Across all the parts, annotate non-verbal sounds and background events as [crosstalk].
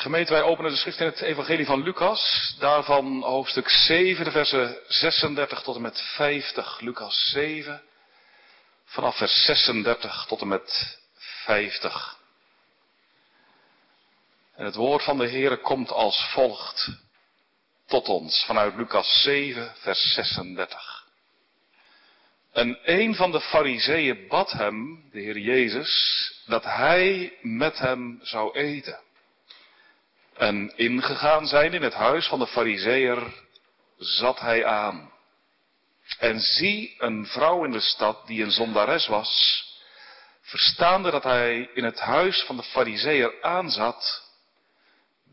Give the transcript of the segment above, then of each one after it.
Gemeente, wij openen de schrift in het evangelie van Lucas, daarvan hoofdstuk 7, de versen 36 tot en met 50. Lucas 7, vanaf vers 36 tot en met 50. En het woord van de Heere komt als volgt tot ons vanuit Lucas 7, vers 36. En een van de fariseeën bad hem, de Heer Jezus, dat hij met hem zou eten. En ingegaan zijn in het huis van de fariseer, zat hij aan. En zie een vrouw in de stad die een zondares was, verstaande dat hij in het huis van de fariseer aanzat,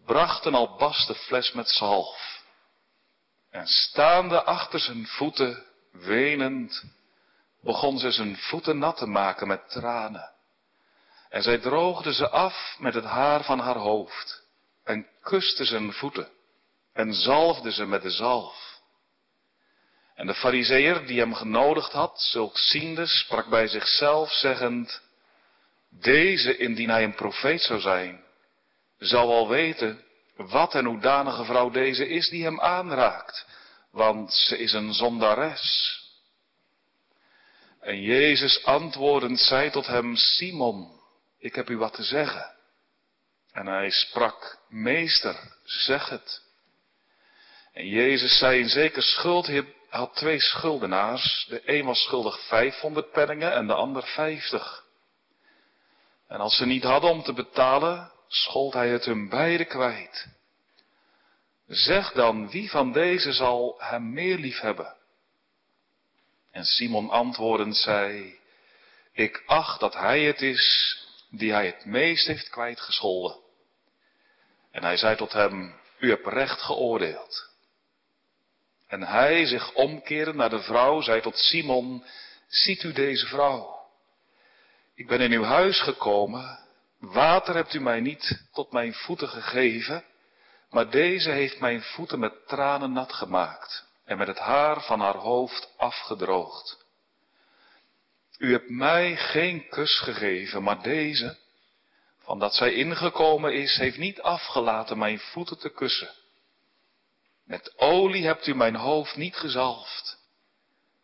bracht een albaste fles met zalf. En staande achter zijn voeten, wenend, begon ze zijn voeten nat te maken met tranen. En zij droogde ze af met het haar van haar hoofd en kuste zijn voeten en zalfde ze met de zalf. En de fariseer die hem genodigd had, zulk ziende, sprak bij zichzelf zeggend, deze, indien hij een profeet zou zijn, zal wel weten wat en hoedanige vrouw deze is die hem aanraakt, want ze is een zondares. En Jezus antwoordend zei tot hem, Simon, ik heb u wat te zeggen. En hij sprak, meester, zeg het. En Jezus zei in zeker schuld, hij had twee schuldenaars. De een was schuldig 500 penningen en de ander 50. En als ze niet hadden om te betalen, schold hij het hun beide kwijt. Zeg dan, wie van deze zal hem meer lief hebben? En Simon antwoordend zei, ik acht dat hij het is die hij het meest heeft kwijtgescholden. En hij zei tot hem, u hebt recht geoordeeld. En hij, zich omkerend naar de vrouw, zei tot Simon, ziet u deze vrouw? Ik ben in uw huis gekomen, water hebt u mij niet tot mijn voeten gegeven, maar deze heeft mijn voeten met tranen nat gemaakt en met het haar van haar hoofd afgedroogd. U hebt mij geen kus gegeven, maar deze, van dat zij ingekomen is, heeft niet afgelaten mijn voeten te kussen. Met olie hebt u mijn hoofd niet gezalfd,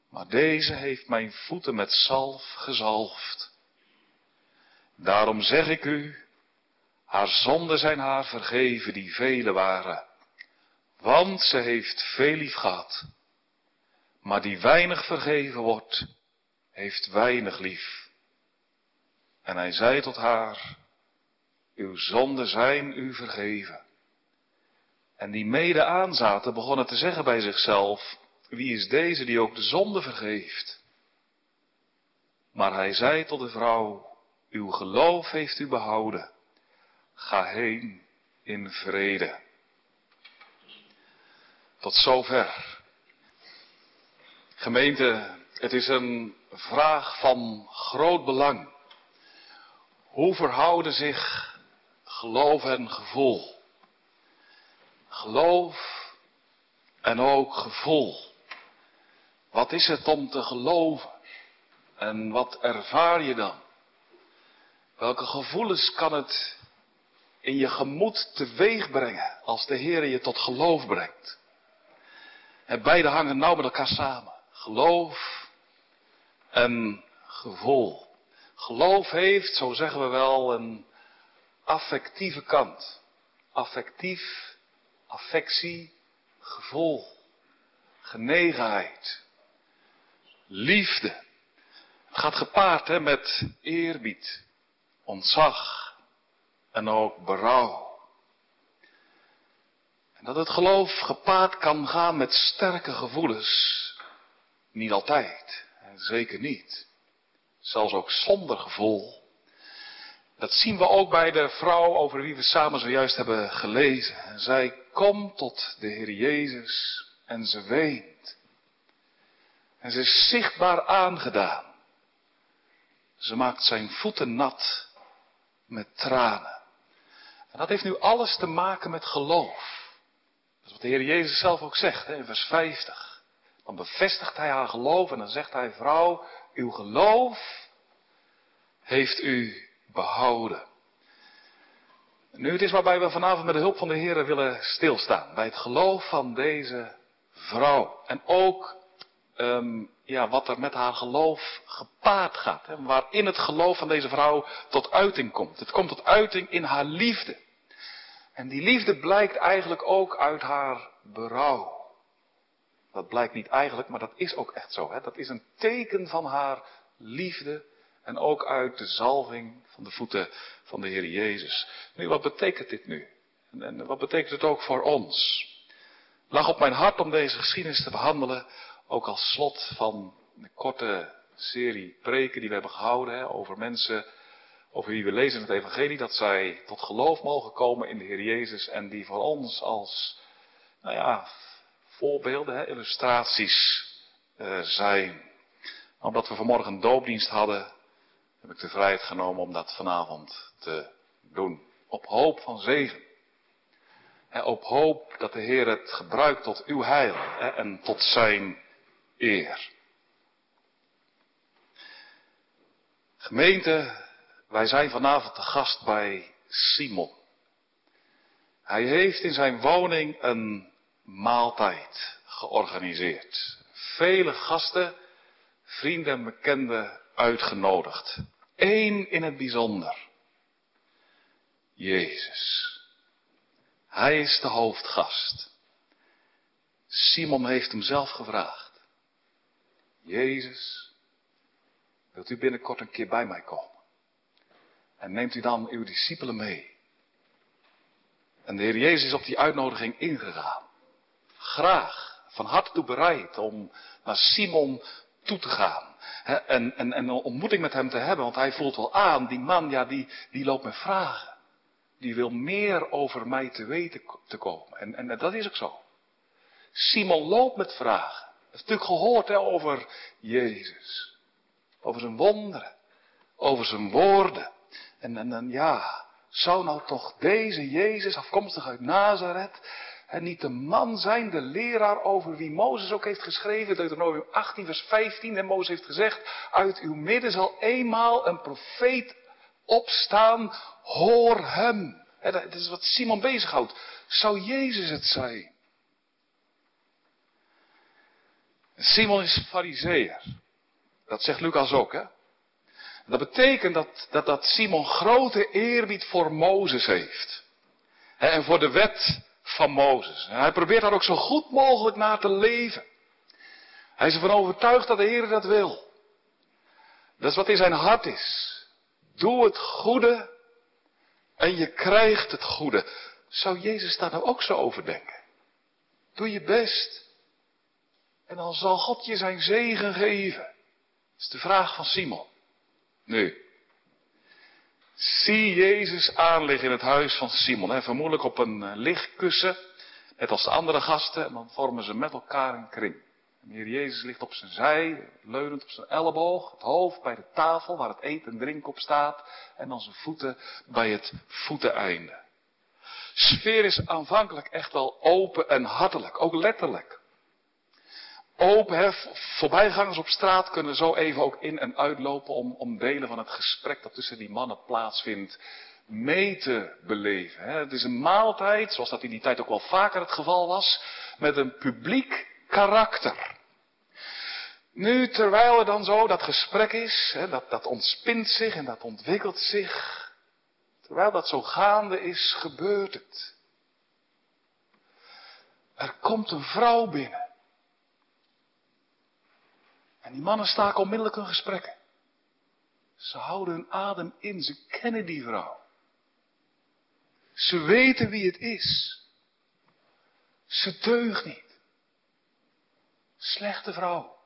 maar deze heeft mijn voeten met zalf gezalfd. Daarom zeg ik u, haar zonden zijn haar vergeven die vele waren, want ze heeft veel lief gehad. Maar die weinig vergeven wordt, heeft weinig lief. En hij zei tot haar, uw zonden zijn u vergeven. En die mede aanzaten begonnen te zeggen bij zichzelf, wie is deze die ook de zonde vergeeft? Maar hij zei tot de vrouw, uw geloof heeft u behouden. Ga heen in vrede. Tot zover. Gemeente, het is een vraag van groot belang. Hoe verhouden zich geloof en gevoel? Geloof en ook gevoel. Wat is het om te geloven? En wat ervaar je dan? Welke gevoelens kan het in je gemoed teweeg brengen als de Heer je tot geloof brengt? En beide hangen nauw met elkaar samen. Geloof en gevoel. Geloof heeft, zo zeggen we wel, een affectieve kant. Affectief, affectie, gevoel, genegenheid, liefde. Het gaat gepaard hè, met eerbied, ontzag en ook berouw. En dat het geloof gepaard kan gaan met sterke gevoelens, niet altijd, zeker niet. Zelfs ook zonder gevoel. Dat zien we ook bij de vrouw over wie we samen zojuist hebben gelezen. En zij komt tot de Heer Jezus en ze weent. En ze is zichtbaar aangedaan. Ze maakt zijn voeten nat met tranen. En dat heeft nu alles te maken met geloof. Dat is wat de Heer Jezus zelf ook zegt in vers 50. Dan bevestigt hij haar geloof en dan zegt hij, vrouw, uw geloof heeft u behouden. Nu, het is waarbij we vanavond met de hulp van de Heer willen stilstaan. Bij het geloof van deze vrouw. En ook um, ja, wat er met haar geloof gepaard gaat. Hè, waarin het geloof van deze vrouw tot uiting komt. Het komt tot uiting in haar liefde. En die liefde blijkt eigenlijk ook uit haar berouw. Dat blijkt niet eigenlijk, maar dat is ook echt zo. Hè? Dat is een teken van haar liefde en ook uit de zalving van de voeten van de Heer Jezus. Nu, wat betekent dit nu? En, en wat betekent het ook voor ons? Lag op mijn hart om deze geschiedenis te behandelen, ook als slot van de korte serie preken die we hebben gehouden hè, over mensen over wie we lezen in het Evangelie, dat zij tot geloof mogen komen in de Heer Jezus en die voor ons als, nou ja, voorbeelden, hè, illustraties uh, zijn. Omdat we vanmorgen een doopdienst hadden, heb ik de vrijheid genomen om dat vanavond te doen. Op hoop van zegen. Hè, op hoop dat de Heer het gebruikt tot uw heil en tot zijn eer. Gemeente, wij zijn vanavond te gast bij Simon. Hij heeft in zijn woning een maaltijd georganiseerd. Vele gasten, vrienden en bekenden uitgenodigd. Eén in het bijzonder. Jezus. Hij is de hoofdgast. Simon heeft hem zelf gevraagd. Jezus, wilt u binnenkort een keer bij mij komen? En neemt u dan uw discipelen mee? En de Heer Jezus is op die uitnodiging ingegaan. Graag, van harte toe bereid om naar Simon toe te gaan. en, en, en een ontmoeting met hem te hebben, want hij voelt wel aan, die man, ja, die, die loopt met vragen. Die wil meer over mij te weten te komen. En, en dat is ook zo. Simon loopt met vragen. Hij heeft natuurlijk gehoord over Jezus. Over zijn wonderen. Over zijn woorden. En, en, en ja, zou nou toch deze Jezus, afkomstig uit Nazareth, en niet de man zijn, de leraar over wie Mozes ook heeft geschreven, Deuteronomium 18, vers 15, en Mozes heeft gezegd, uit uw midden zal eenmaal een profeet opstaan, hoor hem. dat is wat Simon bezighoudt. Zou Jezus het zijn? Simon is fariseer. Dat zegt Lucas ook, hè? Dat betekent dat, dat, dat Simon grote eerbied voor Mozes heeft. En voor de wet van Mozes. En hij probeert daar ook zo goed mogelijk naar te leven. Hij is ervan overtuigd dat de Heer dat wil. Dat is wat in zijn hart is. Doe het goede en je krijgt het goede. Zou Jezus daar nou ook zo over denken? Doe je best en dan zal God je zijn zegen geven. Dat is de vraag van Simon. Nu, zie Jezus aanliggen in het huis van Simon. Vermoedelijk op een eh, lichtkussen, net als de andere gasten. En dan vormen ze met elkaar een kring. En Jezus ligt op zijn zij, leunend op zijn elleboog, het hoofd bij de tafel waar het eten en drinken op staat. En dan zijn voeten bij het voeteneinde. Sfeer is aanvankelijk echt wel open en hartelijk, ook letterlijk open. Voorbijgangers op straat kunnen zo even ook in en uitlopen om, om delen van het gesprek dat tussen die mannen plaatsvindt mee te beleven. Het is een maaltijd, zoals dat in die tijd ook wel vaker het geval was, met een publiek karakter. Nu, terwijl er dan zo dat gesprek is, dat, dat ontspint zich en dat ontwikkelt zich, terwijl dat zo gaande is, gebeurt het. Er komt een vrouw binnen. En die mannen staken onmiddellijk hun gesprekken. Ze houden hun adem in, ze kennen die vrouw. Ze weten wie het is. Ze deugt niet. Slechte vrouw.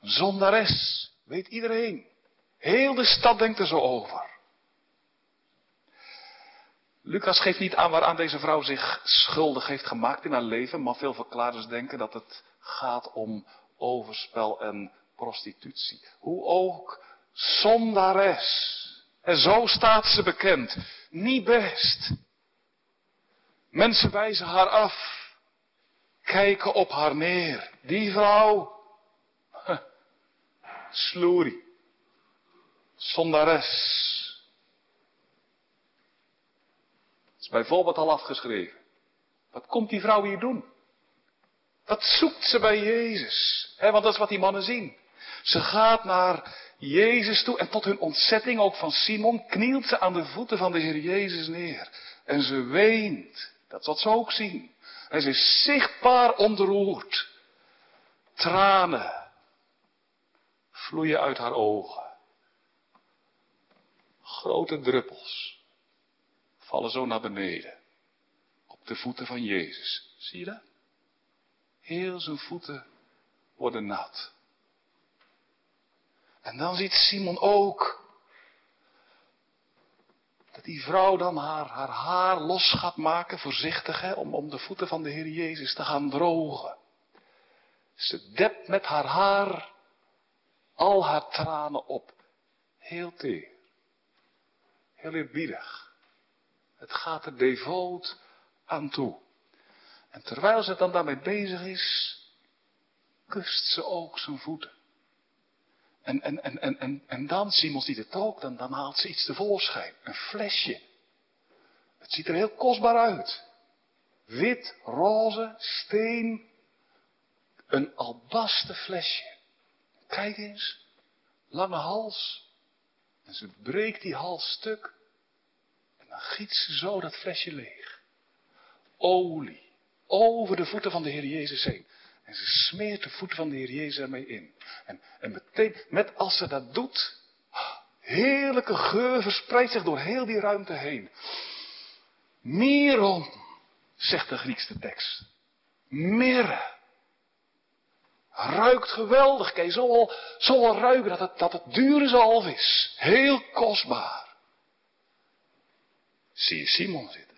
Zondares, weet iedereen. Heel de stad denkt er zo over. Lucas geeft niet aan waaraan deze vrouw zich schuldig heeft gemaakt in haar leven, maar veel verklaarders denken dat het gaat om overspel en prostitutie. Hoe ook zondares. En zo staat ze bekend. Niet best. Mensen wijzen haar af. Kijken op haar neer. Die vrouw. Huh. Sloerie. Zondares. bijvoorbeeld al afgeschreven. Wat komt die vrouw hier doen? Wat zoekt ze bij Jezus? want dat is wat die mannen zien. Ze gaat naar Jezus toe en tot hun ontzetting ook van Simon knielt ze aan de voeten van de Heer Jezus neer. En ze weent. Dat wat ze ook zien. En ze is zichtbaar ontroerd. Tranen vloeien uit haar ogen. Grote druppels vallen zo naar beneden. Op de voeten van Jezus. Zie je dat? Heel zijn voeten worden nat. En dan ziet Simon ook dat die vrouw dan haar, haar los gaat maken, voorzichtig, hè, om, om de voeten van de Heer Jezus te gaan drogen. Ze dept met haar haar al haar tranen op. Heel teer. Heel eerbiedig. Het gaat er devoot aan toe. En terwijl ze dan daarmee bezig is, kust ze ook zijn voeten. En, en, en, en, en, en dan, Simon ziet het ook, dan, dan haalt ze iets tevoorschijn. Een flesje. Het ziet er heel kostbaar uit. Wit, roze, steen. Een albaste flesje. Kijk eens. Lange hals. En ze breekt die hals stuk. En dan giet ze zo dat flesje leeg. Olie. Over de voeten van de Heer Jezus heen. En ze smeert de voeten van de Heer Jezus ermee in. En, en meteen, met als ze dat doet, heerlijke geur verspreidt zich door heel die ruimte heen. Miron, zegt de Griekse tekst. Mirre. Ruikt geweldig, Kees. Zo zo ruiken dat het, dat het dure zalf is. Heel kostbaar. Zie je Simon zitten.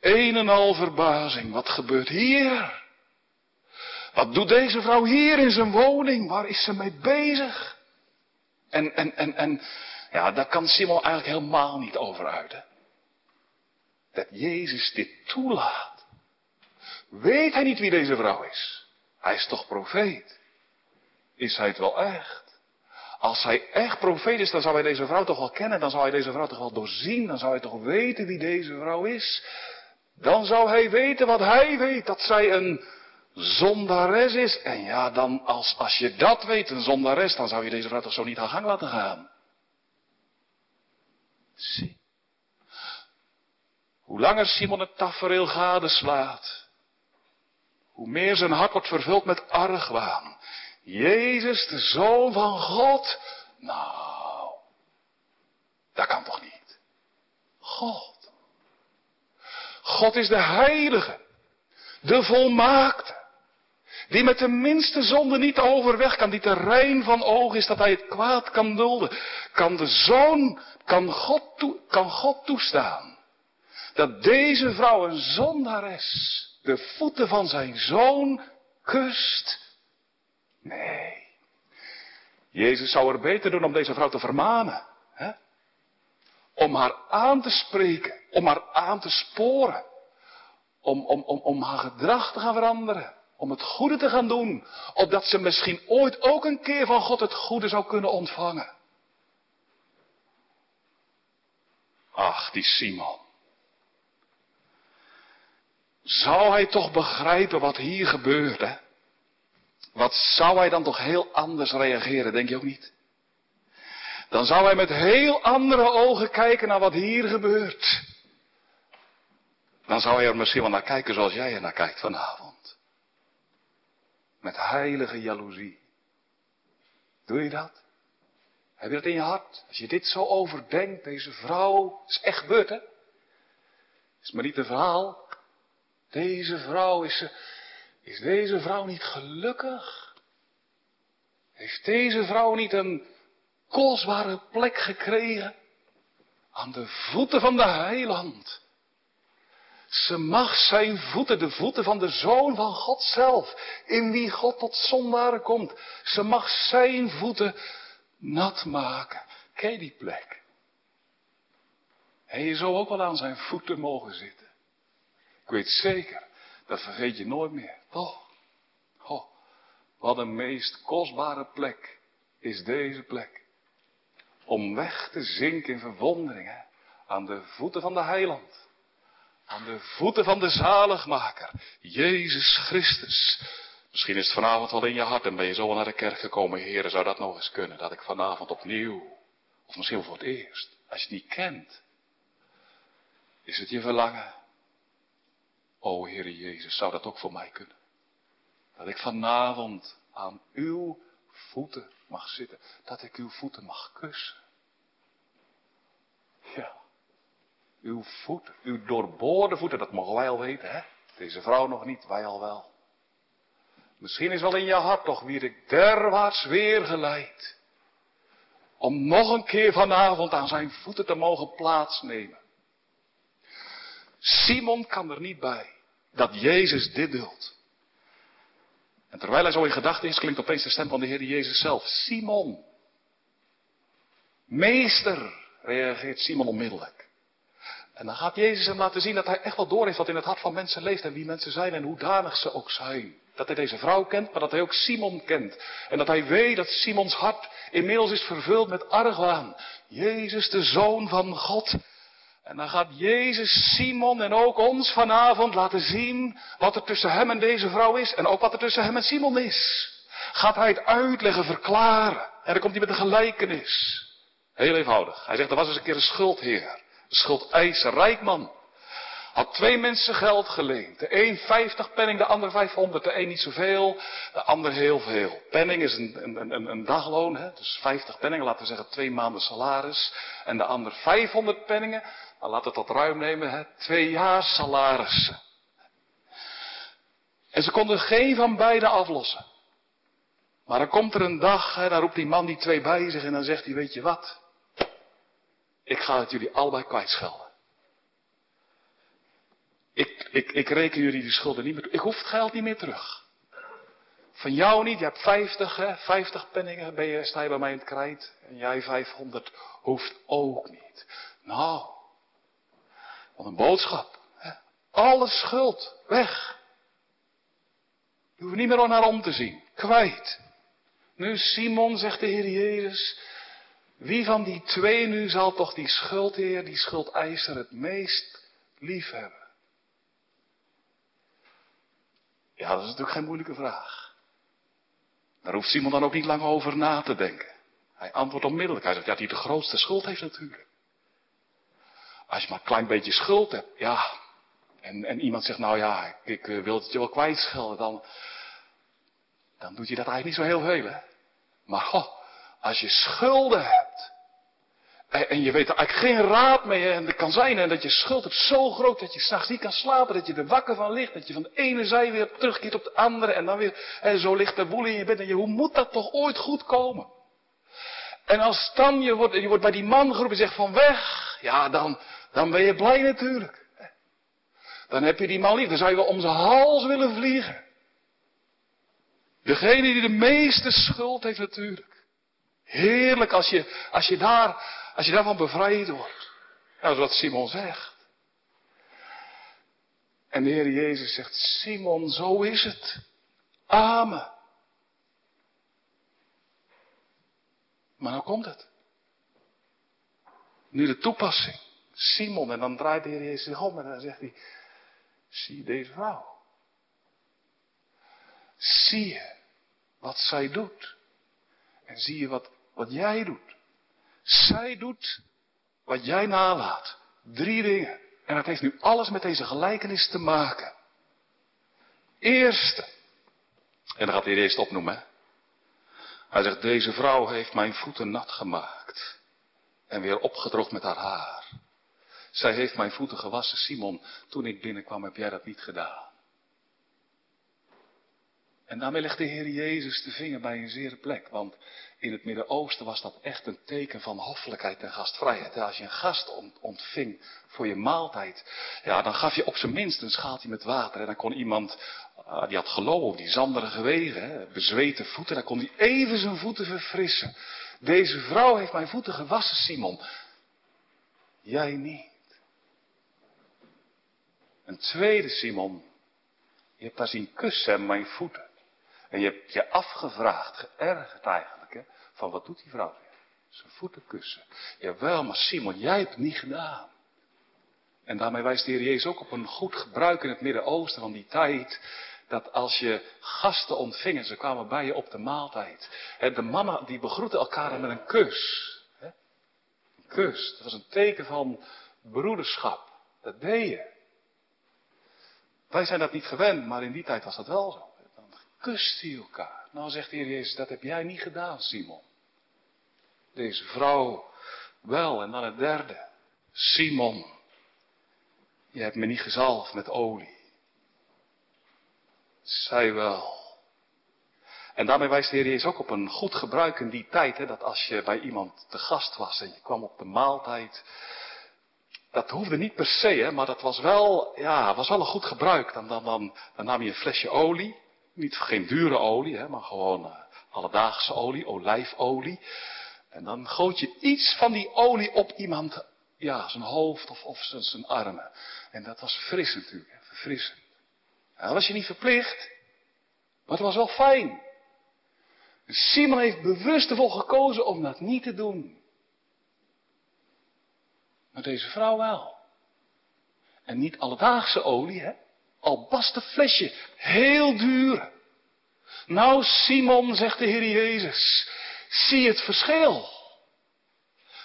Een en al verbazing. Wat gebeurt hier? Wat doet deze vrouw hier in zijn woning? Waar is ze mee bezig? En, en, en, en, ja, daar kan Simon eigenlijk helemaal niet over uiten. Dat Jezus dit toelaat. Weet hij niet wie deze vrouw is? Hij is toch profeet? Is hij het wel echt? Als hij echt profeet is, dan zou hij deze vrouw toch wel kennen, dan zou hij deze vrouw toch wel doorzien, dan zou hij toch weten wie deze vrouw is. Dan zou hij weten wat hij weet, dat zij een zondares is. En ja, dan als, als je dat weet, een zondares, dan zou je deze vrouw toch zo niet aan gang laten gaan. Zie. Hoe langer Simon het tafereel gadeslaat, hoe meer zijn hart wordt vervuld met argwaan. Jezus, de Zoon van God? Nou, dat kan toch niet? God. God is de Heilige, de Volmaakte. Die met de minste zonde niet overweg kan, die te rein van oog is dat hij het kwaad kan dulden. Kan de zoon, kan God, kan God toestaan. Dat deze vrouw een zondares de voeten van zijn zoon kust. Nee. Jezus zou er beter doen om deze vrouw te vermanen. Hè? Om haar aan te spreken, om haar aan te sporen. Om, om, om, om haar gedrag te gaan veranderen om het goede te gaan doen, opdat ze misschien ooit ook een keer van God het goede zou kunnen ontvangen. Ach, die Simon. Zou hij toch begrijpen wat hier gebeurde? Wat zou hij dan toch heel anders reageren, denk je ook niet? Dan zou hij met heel andere ogen kijken naar wat hier gebeurt. Dan zou hij er misschien wel naar kijken zoals jij er naar kijkt vanavond. Met heilige jaloezie. Doe je dat? Heb je dat in je hart? Als je dit zo overdenkt, deze vrouw, is echt gebeurd hè? Is maar niet een verhaal. Deze vrouw, is, ze, is deze vrouw niet gelukkig? Heeft deze vrouw niet een kostbare plek gekregen? Aan de voeten van de heiland. Ze mag zijn voeten, de voeten van de Zoon van God zelf, in wie God tot zondaren komt. Ze mag zijn voeten nat maken. Ken die plek? En je zou ook wel aan zijn voeten mogen zitten. Ik weet zeker, dat vergeet je nooit meer. Toch? Oh, wat een meest kostbare plek is deze plek. Om weg te zinken in verwondering. Aan de voeten van de heiland. Aan de voeten van de zaligmaker. Jezus Christus. Misschien is het vanavond wel in je hart en ben je zo naar de kerk gekomen. Heren, zou dat nog eens kunnen? Dat ik vanavond opnieuw, of misschien voor het eerst, als je het niet kent. Is het je verlangen? O Heere Jezus, zou dat ook voor mij kunnen? Dat ik vanavond aan uw voeten mag zitten. Dat ik uw voeten mag kussen. Ja. Uw voeten, uw doorboorde voeten, dat mogen wij al weten, hè? Deze vrouw nog niet, wij al wel. Misschien is wel in je hart toch wie ik derwaarts weer geleid. Om nog een keer vanavond aan zijn voeten te mogen plaatsnemen. Simon kan er niet bij dat Jezus dit duldt. En terwijl hij zo in gedachten is, klinkt opeens de stem van de Heer Jezus zelf. Simon. Meester, reageert Simon onmiddellijk. En dan gaat Jezus hem laten zien dat hij echt wel door heeft wat in het hart van mensen leeft en wie mensen zijn en hoe danig ze ook zijn. Dat hij deze vrouw kent, maar dat hij ook Simon kent. En dat hij weet dat Simons hart inmiddels is vervuld met argwaan. Jezus, de Zoon van God, en dan gaat Jezus Simon en ook ons vanavond laten zien wat er tussen hem en deze vrouw is. En ook wat er tussen hem en Simon is. Gaat hij het uitleggen, verklaren. En dan komt hij met een gelijkenis. Heel eenvoudig. Hij zegt, er was eens een keer een schuldheer. Een schuldeiser, rijk man. Had twee mensen geld geleend. De een 50 penning, de ander 500. De een niet zoveel, de ander heel veel. Penning is een, een, een, dagloon, hè? dus 50 penningen, laten we zeggen twee maanden salaris. En de ander 500 penningen, dan laat het tot ruim nemen, hè? twee jaar salarissen. En ze konden geen van beiden aflossen. Maar dan komt er een dag, hè, dan roept die man die twee bij zich en dan zegt hij, weet je wat? Ik ga het jullie allebei kwijtschelden. Ik, ik, ik reken jullie die schulden niet meer Ik hoef het geld niet meer terug. Van jou niet, je hebt 50, hè, 50 penningen, ben je, sta je bij mij in het krijt. En jij 500 hoeft ook niet. Nou, wat een boodschap. Hè? Alle schuld, weg. Je hoeft niet meer naar om te zien, kwijt. Nu Simon, zegt de Heer Jezus, wie van die twee nu zal toch die schuldheer, die schuldeiser het meest lief hebben? Ja, dat is natuurlijk geen moeilijke vraag. Daar hoeft Simon dan ook niet lang over na te denken. Hij antwoordt onmiddellijk. Hij zegt, ja, die de grootste schuld heeft natuurlijk. Als je maar een klein beetje schuld hebt, ja. En, en iemand zegt, nou ja, ik, eh, wil het je wel kwijtschelden, dan, dan doet je dat eigenlijk niet zo heel veel, hè. Maar goh, als je schulden hebt, en je weet er eigenlijk geen raad mee. En het kan zijn en dat je schuld hebt zo groot dat je s'nachts niet kan slapen. Dat je er wakker van ligt. Dat je van de ene zij weer terugkeert op de andere. En dan weer, en zo ligt de boel in je bed. En je, hoe moet dat toch ooit goed komen? En als dan je wordt, je wordt bij die man geroepen en zegt van weg. Ja, dan, dan ben je blij natuurlijk. Dan heb je die man lief. Dan zou je wel om zijn hals willen vliegen. Degene die de meeste schuld heeft natuurlijk. Heerlijk als je, als je daar als je daarvan bevrijd wordt. Nou, dat is wat Simon zegt. En de Heer Jezus zegt, Simon, zo is het. Amen. Maar nou komt het. Nu de toepassing. Simon, en dan draait de Heer Jezus zich om en dan zegt hij, zie deze vrouw. Zie je wat zij doet. En zie je wat, wat jij doet. Zij doet wat jij nalaat. Drie dingen. En dat heeft nu alles met deze gelijkenis te maken. Eerste. En dan gaat hij eerst opnoemen. Hij zegt, deze vrouw heeft mijn voeten nat gemaakt. En weer opgedroogd met haar haar. Zij heeft mijn voeten gewassen, Simon. Toen ik binnenkwam heb jij dat niet gedaan. En daarmee legt de Heer Jezus de vinger bij een zere plek. Want in het Midden-Oosten was dat echt een teken van hoffelijkheid en gastvrijheid. Als je een gast ontving voor je maaltijd, ja, dan gaf je op zijn minst een schaaltje met water. En dan kon iemand, ah, die had geloof, die zanderige wegen, bezweten voeten, dan kon hij even zijn voeten verfrissen. Deze vrouw heeft mijn voeten gewassen, Simon. Jij niet. Een tweede, Simon. Je hebt daar zien kussen mijn voeten. En je hebt je afgevraagd, geërgerd eigenlijk, hè, van wat doet die vrouw weer? Zijn voeten kussen. Jawel, maar Simon, jij hebt het niet gedaan. En daarmee wijst de Heer Jezus ook op een goed gebruik in het Midden-Oosten van die tijd. Dat als je gasten ontvingen, ze kwamen bij je op de maaltijd. De mannen die begroeten elkaar met een kus. Een kus, dat was een teken van broederschap. Dat deed je. Wij zijn dat niet gewend, maar in die tijd was dat wel zo. Dan kust hij elkaar. Nou zegt de Heer Jezus, dat heb jij niet gedaan, Simon. Deze vrouw wel. En dan het derde. Simon, je hebt me niet gezalfd met olie. Zij wel. En daarmee wijst de Heer Jezus ook op een goed gebruik in die tijd. Hè, dat als je bij iemand te gast was en je kwam op de maaltijd. Dat hoefde niet per se, hè, maar dat was wel, ja, was wel een goed gebruik. Dan, dan, dan, dan nam je een flesje olie. Niet, geen dure olie, hè, maar gewoon uh, alledaagse olie, olijfolie. En dan goot je iets van die olie op iemand, ja, zijn hoofd of, of zijn, armen. En dat was fris natuurlijk, hè, verfrissend. En dat was je niet verplicht, maar het was wel fijn. Simon heeft bewust ervoor gekozen om dat niet te doen. Maar deze vrouw wel. En niet alledaagse olie, hè? Albasten flesje, heel duur. Nou, Simon, zegt de Heer Jezus, zie het verschil.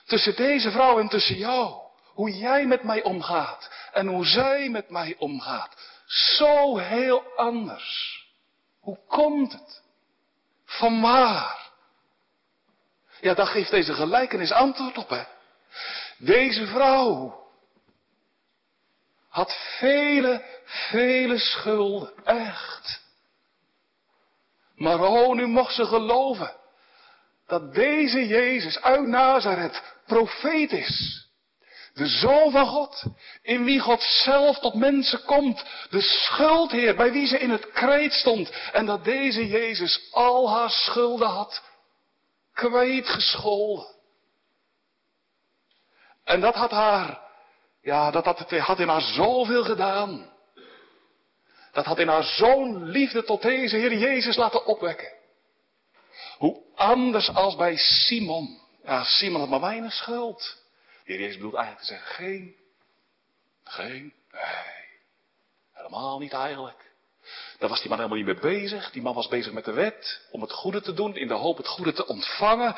Tussen deze vrouw en tussen jou. Hoe jij met mij omgaat en hoe zij met mij omgaat. Zo heel anders. Hoe komt het? Van waar? Ja, daar geeft deze gelijkenis antwoord op, hè. Deze vrouw had vele, vele schulden, echt. Maar oh, nu mocht ze geloven dat deze Jezus uit Nazareth profeet is. De Zoon van God, in wie God zelf tot mensen komt. De schuldheer, bij wie ze in het krijt stond. En dat deze Jezus al haar schulden had kwijtgescholden. En dat had haar, ja, dat had, had in haar zoveel gedaan. Dat had in haar zo'n liefde tot deze Heer Jezus laten opwekken. Hoe anders als bij Simon. Ja, Simon had maar weinig schuld. De Heer Jezus bedoelt eigenlijk te zeggen, geen. Geen. Nee. Helemaal niet eigenlijk. Daar was die man helemaal niet mee bezig. Die man was bezig met de wet. Om het goede te doen. In de hoop het goede te ontvangen.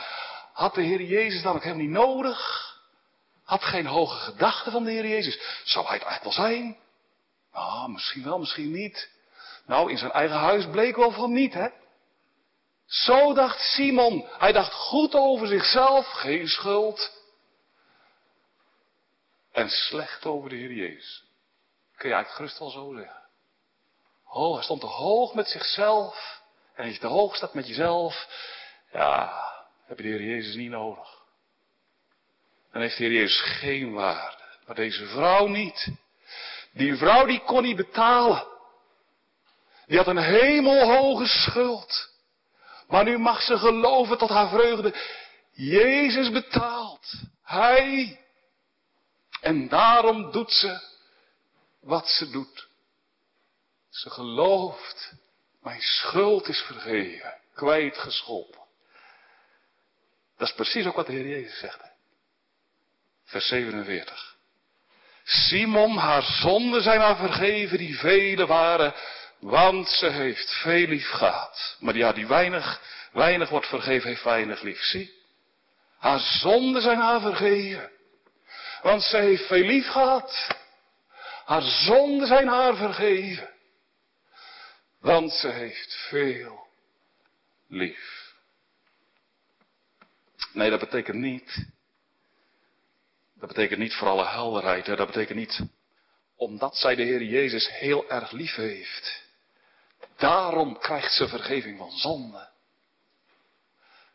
Had de Heer Jezus dan ook helemaal niet nodig. Had geen hoge gedachten van de Heer Jezus. Zou hij het eigenlijk wel zijn? Nou, misschien wel, misschien niet. Nou, in zijn eigen huis bleek wel van niet, hè? Zo dacht Simon. Hij dacht goed over zichzelf, geen schuld. En slecht over de Heer Jezus. Kun je eigenlijk gerust wel zo zeggen. Oh, hij stond te hoog met zichzelf. En als je te hoog staat met jezelf, ja, heb je de Heer Jezus niet nodig. Dan heeft de Heer Jezus geen waarde. Maar deze vrouw niet. Die vrouw die kon niet betalen. Die had een hemelhoge schuld. Maar nu mag ze geloven tot haar vreugde. Jezus betaalt. Hij. En daarom doet ze wat ze doet. Ze gelooft. Mijn schuld is vergeven. Kwijtgescholden. Dat is precies ook wat de Heer Jezus zegt. Vers 47. Simon, haar zonden zijn haar vergeven, die vele waren, want ze heeft veel lief gehad. Maar ja, die weinig, weinig wordt vergeven, heeft weinig lief. Zie, haar zonden zijn haar vergeven, want ze heeft veel lief gehad. Haar zonden zijn haar vergeven, want ze heeft veel lief. Nee, dat betekent niet dat betekent niet voor alle helderheid. Dat betekent niet omdat zij de Heer Jezus heel erg lief heeft. Daarom krijgt ze vergeving van zonde.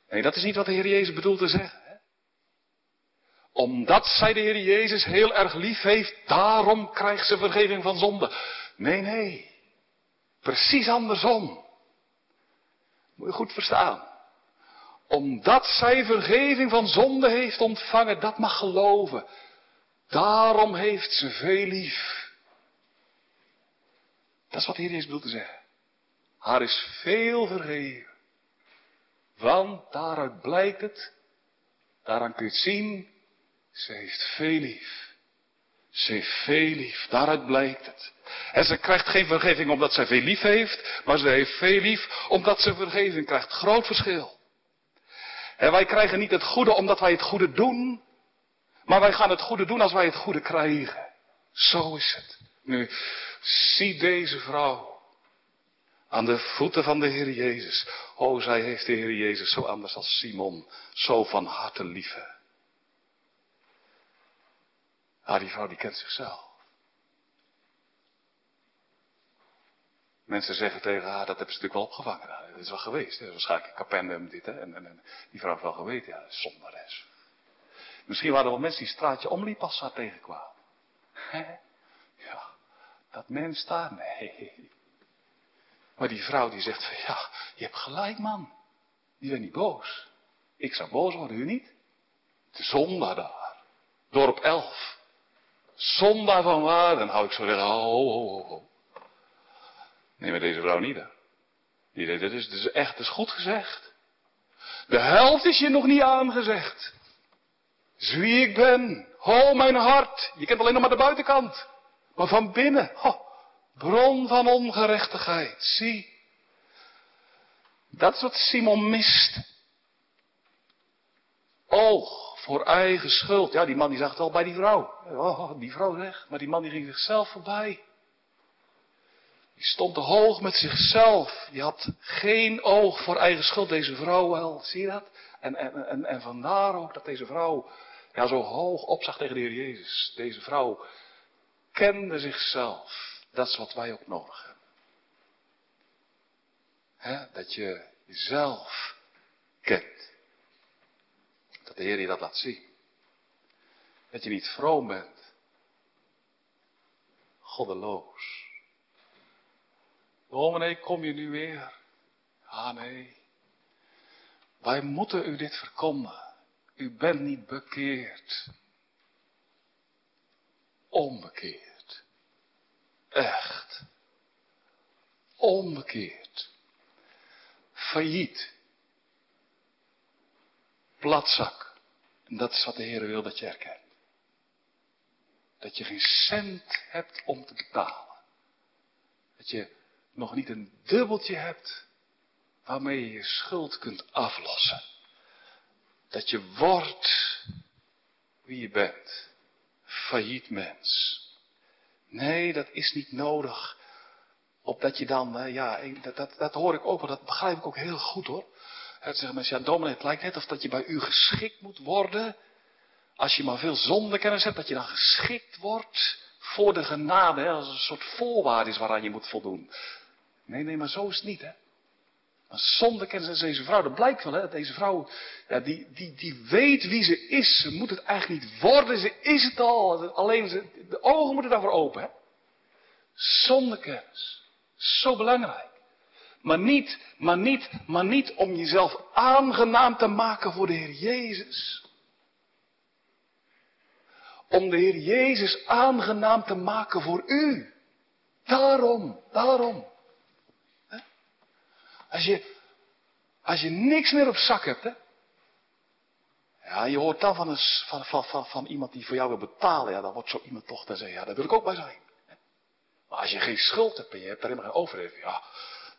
Nee, dat is niet wat de Heer Jezus bedoelt te zeggen. Hè? Omdat zij de Heer Jezus heel erg lief heeft, daarom krijgt ze vergeving van zonde. Nee, nee. Precies andersom. Moet je goed verstaan omdat zij vergeving van zonde heeft ontvangen, dat mag geloven. Daarom heeft ze veel lief. Dat is wat hier is bedoelt te zeggen. Haar is veel vergeven. Want daaruit blijkt het, daaraan kun je het zien, ze heeft veel lief. Ze heeft veel lief, daaruit blijkt het. En ze krijgt geen vergeving omdat zij veel lief heeft, maar ze heeft veel lief omdat ze vergeving krijgt. Groot verschil. En wij krijgen niet het goede omdat wij het goede doen, maar wij gaan het goede doen als wij het goede krijgen. Zo is het. Nu, zie deze vrouw aan de voeten van de Heer Jezus. O, zij heeft de Heer Jezus zo anders als Simon, zo van harte lief. Ah, die vrouw die kent zichzelf. Mensen zeggen tegen haar, dat hebben ze natuurlijk wel opgevangen. Nou, dat is wel geweest. Hè. Waarschijnlijk Capernaum dit. Hè. En, en, en, die vrouw heeft wel geweten, ja, zondares. Misschien waren er wel mensen die straatje omliep als ze haar tegenkwamen. Ja, dat mens daar, nee. Maar die vrouw die zegt van, ja, je hebt gelijk man. Die bent niet boos. Ik zou boos worden, u niet? De zondaar daar. Dorp 11. Zondaar van waar? Dan hou ik zo ho. Nee, maar deze vrouw niet hè. Die dit is, dit is echt, dat is goed gezegd. De helft is je nog niet aangezegd. Wie ik ben. Ho, mijn hart. Je kent alleen nog maar de buitenkant. Maar van binnen. Ho, bron van ongerechtigheid. Zie. Dat is wat Simon mist. Oog voor eigen schuld. Ja, die man die zag het al bij die vrouw. Oh, die vrouw zeg. Maar die man die ging zichzelf voorbij. Die stond te hoog met zichzelf. Die had geen oog voor eigen schuld. Deze vrouw wel. Zie je dat? En, en, en, en vandaar ook dat deze vrouw ja, zo hoog opzag tegen de Heer Jezus. Deze vrouw kende zichzelf. Dat is wat wij ook nodig hebben. dat je jezelf kent. Dat de Heer je dat laat zien. Dat je niet vroom bent. Goddeloos. Dominee, kom je nu weer? Ah nee. Wij moeten u dit verkondigen. U bent niet bekeerd. Onbekeerd. Echt. Onbekeerd. Failliet. Platzak. En dat is wat de Heer wil dat je herkent. Dat je geen cent hebt om te betalen. Dat je nog niet een dubbeltje hebt waarmee je je schuld kunt aflossen. Dat je wordt wie je bent. Failliet mens. Nee, dat is niet nodig. Opdat je dan, ja, dat, dat, dat hoor ik ook, dat begrijp ik ook heel goed hoor. Het zeggen mensen, ja dominee, het lijkt net of dat je bij u geschikt moet worden. Als je maar veel zondekennis hebt, dat je dan geschikt wordt voor de genade, hè, als een soort voorwaarde is waaraan je moet voldoen. Nee, nee, maar zo is het niet, hè. Maar zonder kennis is deze vrouw, dat blijkt wel, hè. Deze vrouw, ja, die, die, die weet wie ze is. Ze moet het eigenlijk niet worden, ze is het al. Alleen ze, de ogen moeten daarvoor open, hè. Zonder kennis. Zo belangrijk. Maar niet, maar niet, maar niet om jezelf aangenaam te maken voor de Heer Jezus. Om de Heer Jezus aangenaam te maken voor u. Daarom, daarom. Als je, als je niks meer op zak hebt, hè. Ja, je hoort dan van, een, van, van, van, van iemand die voor jou wil betalen. Ja, dan wordt zo iemand toch, dan zeg ja, daar wil ik ook bij zijn. Maar als je geen schuld hebt en je hebt daar helemaal geen overheving. Ja,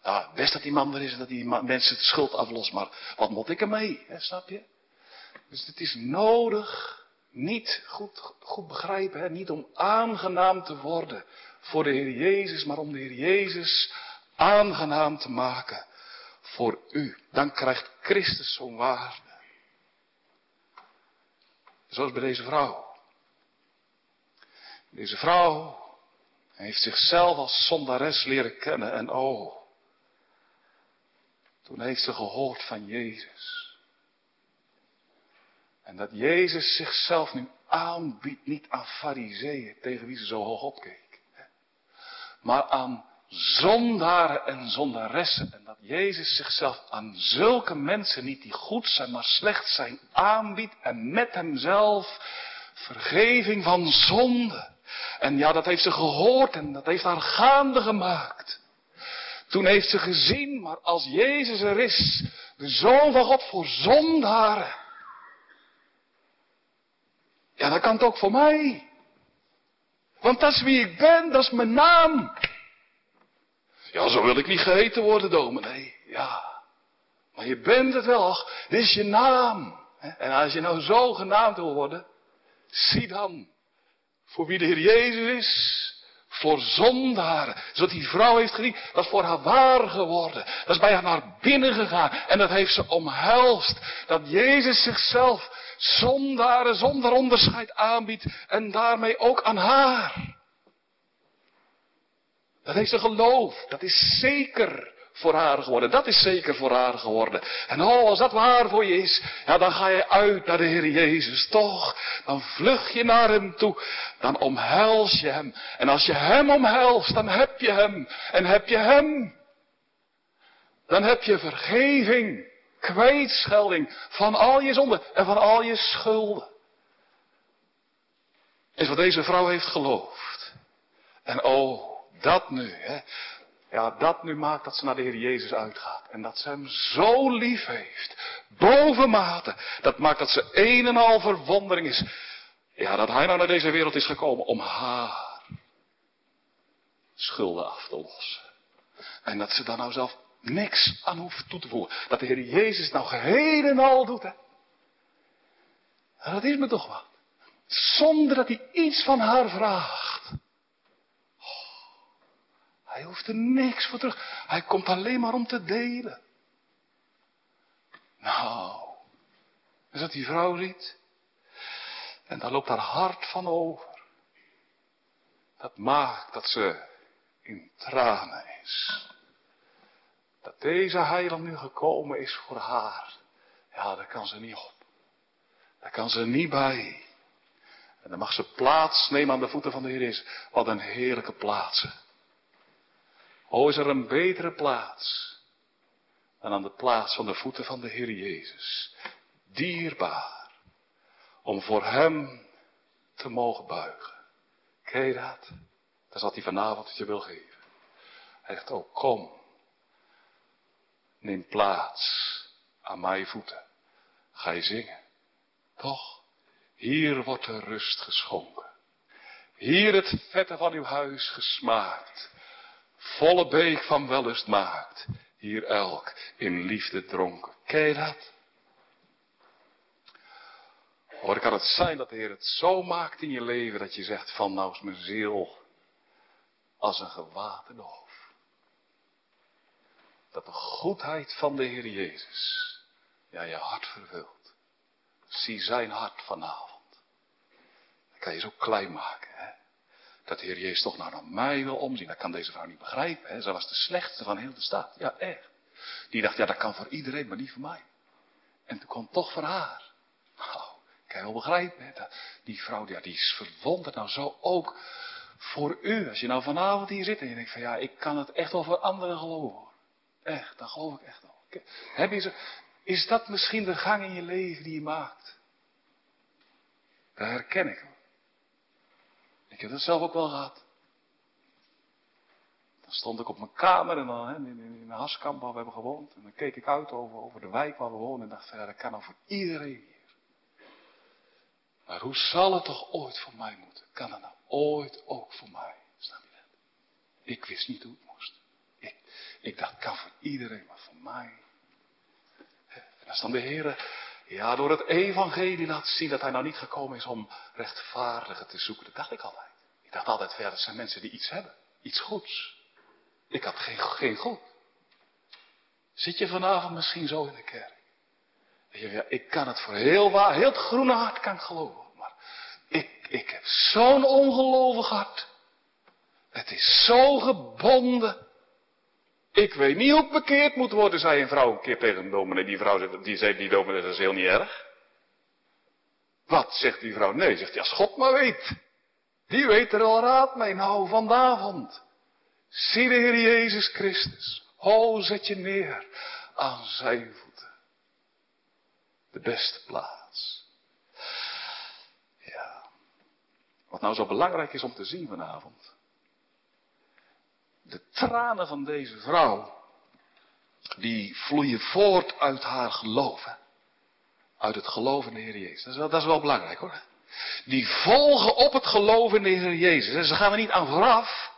nou, best dat die man er is en dat die mensen de schuld aflost. Maar wat moet ik ermee, hè, snap je? Dus het is nodig, niet goed, goed begrijpen, hè, niet om aangenaam te worden voor de Heer Jezus, maar om de Heer Jezus aangenaam te maken voor u. Dan krijgt Christus zo'n waarde. Zoals bij deze vrouw. Deze vrouw heeft zichzelf als zondares leren kennen en oh, toen heeft ze gehoord van Jezus. En dat Jezus zichzelf nu aanbiedt, niet aan fariseeën tegen wie ze zo hoog opkeek, maar aan zondaren en zondaressen. En dat Jezus zichzelf aan zulke mensen, niet die goed zijn, maar slecht zijn, aanbiedt en met hemzelf vergeving van zonde. En ja, dat heeft ze gehoord en dat heeft haar gaande gemaakt. Toen heeft ze gezien, maar als Jezus er is, de Zoon van God voor zondaren. Ja, dat kan het ook voor mij. Want dat is wie ik ben, dat is mijn naam. Ja, zo wil ik niet geheten worden, dominee. Ja. Maar je bent het wel, dit is je naam. En als je nou zo genaamd wil worden, zie dan voor wie de Heer Jezus is. Voor zondaren. Zodat die vrouw heeft gezien, dat is voor haar waar geworden. Dat is bij haar naar binnen gegaan. En dat heeft ze omhelst. Dat Jezus zichzelf zondaren zonder onderscheid aanbiedt. En daarmee ook aan haar. Dat heeft ze geloofd. Dat is zeker voor haar geworden. Dat is zeker voor haar geworden. En oh, als dat waar voor je is, ja, dan ga je uit naar de Heer Jezus, toch? Dan vlug je naar Hem toe. Dan omhels je Hem. En als je Hem omhelst, dan heb je Hem. En heb je Hem, dan heb je vergeving, kwijtschelding van al je zonden en van al je schulden. Is wat deze vrouw heeft geloofd. En oh, dat nu, hè. Ja, dat nu maakt dat ze naar de Heer Jezus uitgaat. En dat ze hem zo lief heeft. Bovenmate. Dat maakt dat ze een en al verwondering is. Ja, dat hij nou naar deze wereld is gekomen om haar schulden af te lossen. En dat ze daar nou zelf niks aan hoeft toe te voegen. Dat de Heer Jezus nou geheel en al doet, hè. dat is me toch wat. Zonder dat hij iets van haar vraagt. Hij hoeft er niks voor terug. Hij komt alleen maar om te delen. Nou, is dat die vrouw ziet? En daar loopt haar hart van over. Dat maakt dat ze in tranen is. Dat deze heiland nu gekomen is voor haar. Ja, daar kan ze niet op. Daar kan ze niet bij. En dan mag ze plaats nemen aan de voeten van de Heer is. Wat een heerlijke plaatsen. O, is er een betere plaats dan aan de plaats van de voeten van de Heer Jezus. Dierbaar. Om voor Hem te mogen buigen. Ken je dat? Dat is wat hij vanavond het je wil geven. Hij zegt, oh kom. Neem plaats aan mijn voeten. Ga je zingen. Toch? Hier wordt de rust geschonken. Hier het vette van uw huis gesmaakt volle beek van wellust maakt. Hier elk in liefde dronken. Ken je dat? Hoor, kan het zijn dat de Heer het zo maakt in je leven dat je zegt van nou is mijn ziel als een gewaterde hoofd. Dat de goedheid van de Heer Jezus ja, je hart vervult. Zie zijn hart vanavond. Dan kan je zo klein maken. Hè? Dat de Heer Jezus toch nou naar mij wil omzien. Dat kan deze vrouw niet begrijpen. Hè? Zij was de slechtste van heel de stad. Ja, echt. Die dacht, ja, dat kan voor iedereen, maar niet voor mij. En toen kwam toch voor haar. Nou, kan je wel begrijpen. Hè? Die vrouw, ja, die is verwonderd. Nou, zo ook voor u. Als je nou vanavond hier zit en je denkt van, ja, ik kan het echt wel voor anderen geloven. Echt, dat geloof ik echt wel. Heb je zo, is dat misschien de gang in je leven die je maakt? Dat herken ik. Ik heb dat zelf ook wel gehad. Dan stond ik op mijn kamer en dan, hè, in, in, in Haskamp waar we hebben gewoond. En dan keek ik uit over, over de wijk waar we wonen en dacht, ja, dat kan nou voor iedereen hier. Maar hoe zal het toch ooit voor mij moeten? Kan het nou ooit ook voor mij? Snap je dat? Ik wist niet hoe het moest. Ik, ik dacht, kan voor iedereen, maar voor mij. En als dan de Heer ja, door het evangelie laat zien dat hij nou niet gekomen is om rechtvaardigen te zoeken. Dat dacht ik altijd. Ik dacht altijd verder, dat zijn mensen die iets hebben. Iets goeds. Ik had geen, geen goed. Zit je vanavond misschien zo in de kerk? Ja, ik kan het voor heel waar, heel het groene hart kan ik geloven. Maar ik, ik heb zo'n ongelovig hart. Het is zo gebonden. Ik weet niet hoe ik bekeerd moet worden, zei een vrouw een keer tegen een dominee. Die vrouw die zei, die dominee, dat is heel niet erg. Wat, zegt die vrouw? Nee, zegt hij, als God maar weet. Die weet er al raad mee. Nou, vanavond. Zie de Heer Jezus Christus. Ho, zet je neer aan zijn voeten. De beste plaats. Ja. Wat nou zo belangrijk is om te zien vanavond. De tranen van deze vrouw, die vloeien voort uit haar geloof. Uit het geloof in de Heer Jezus. Dat is wel, dat is wel belangrijk hoor. Die volgen op het geloof in de Heer Jezus. En ze gaan er niet aan vooraf.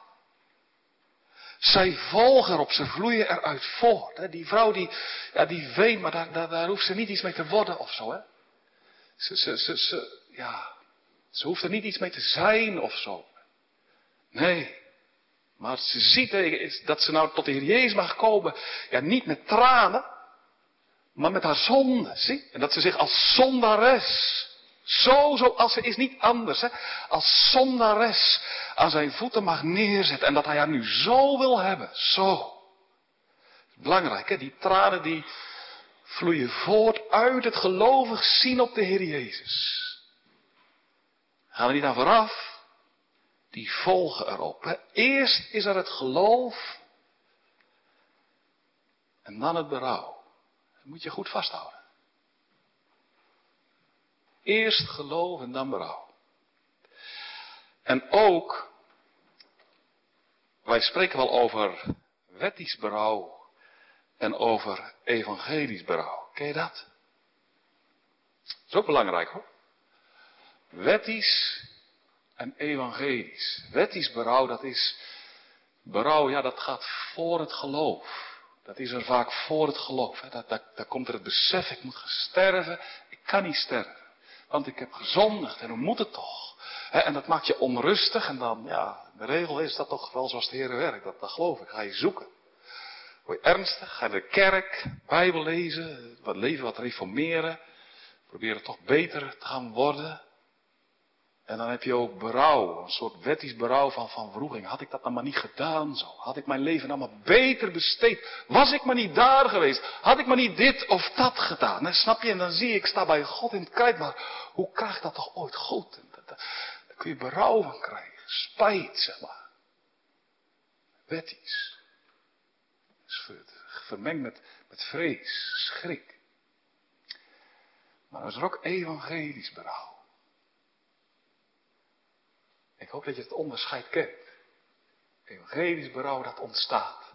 Zij volgen erop, ze vloeien eruit voort. Die vrouw die, ja, die weent, maar daar, daar, hoeft ze niet iets mee te worden of zo. Hè? Ze, ze, ze, ja, ze hoeft er niet iets mee te zijn of zo. Nee. Maar ze ziet dat ze nou tot de Heer Jezus mag komen. Ja, niet met tranen. Maar met haar zonde. Zie? En dat ze zich als zondares. Zo zoals ze is, niet anders. Hè? Als zondares aan zijn voeten mag neerzetten. En dat hij haar nu zo wil hebben. Zo. Belangrijk, hè? Die tranen die vloeien voort uit het gelovig zien op de Heer Jezus. Gaan we niet aan vooraf. Die volgen erop. Eerst is er het geloof. En dan het berouw. Dat moet je goed vasthouden. Eerst geloof en dan berouw. En ook, wij spreken wel over wettisch berouw en over evangelisch berouw. Ken je dat? Dat is ook belangrijk hoor. Wettisch en evangelisch. Wettisch berouw, dat is berouw, ja, dat gaat voor het geloof. Dat is er vaak voor het geloof. Daar komt er het besef, ik moet sterven. Ik kan niet sterven. Want ik heb gezondigd en hoe moet het toch? En dat maakt je onrustig en dan, ja, de regel is dat toch wel zoals de Heer werkt. Dat, dat geloof ik. Ga je zoeken. Word je ernstig? Ga je de kerk, Bijbel lezen, wat leven, wat reformeren. Proberen toch beter te gaan worden. En dan heb je ook berouw, een soort wettisch berouw van, van vroeging. Had ik dat dan maar niet gedaan zo? Had ik mijn leven dan maar beter besteed? Was ik maar niet daar geweest? Had ik maar niet dit of dat gedaan? snap je? En dan zie ik, sta bij God in het krijt, maar hoe krijg ik dat toch ooit goed? Daar kun je berouw van krijgen. Spijt, zeg maar. Wettisch. Vermengd met, met vrees, schrik. Maar er is ook evangelisch berouw. Ik hoop dat je het onderscheid kent. Evangelisch berouw dat ontstaat.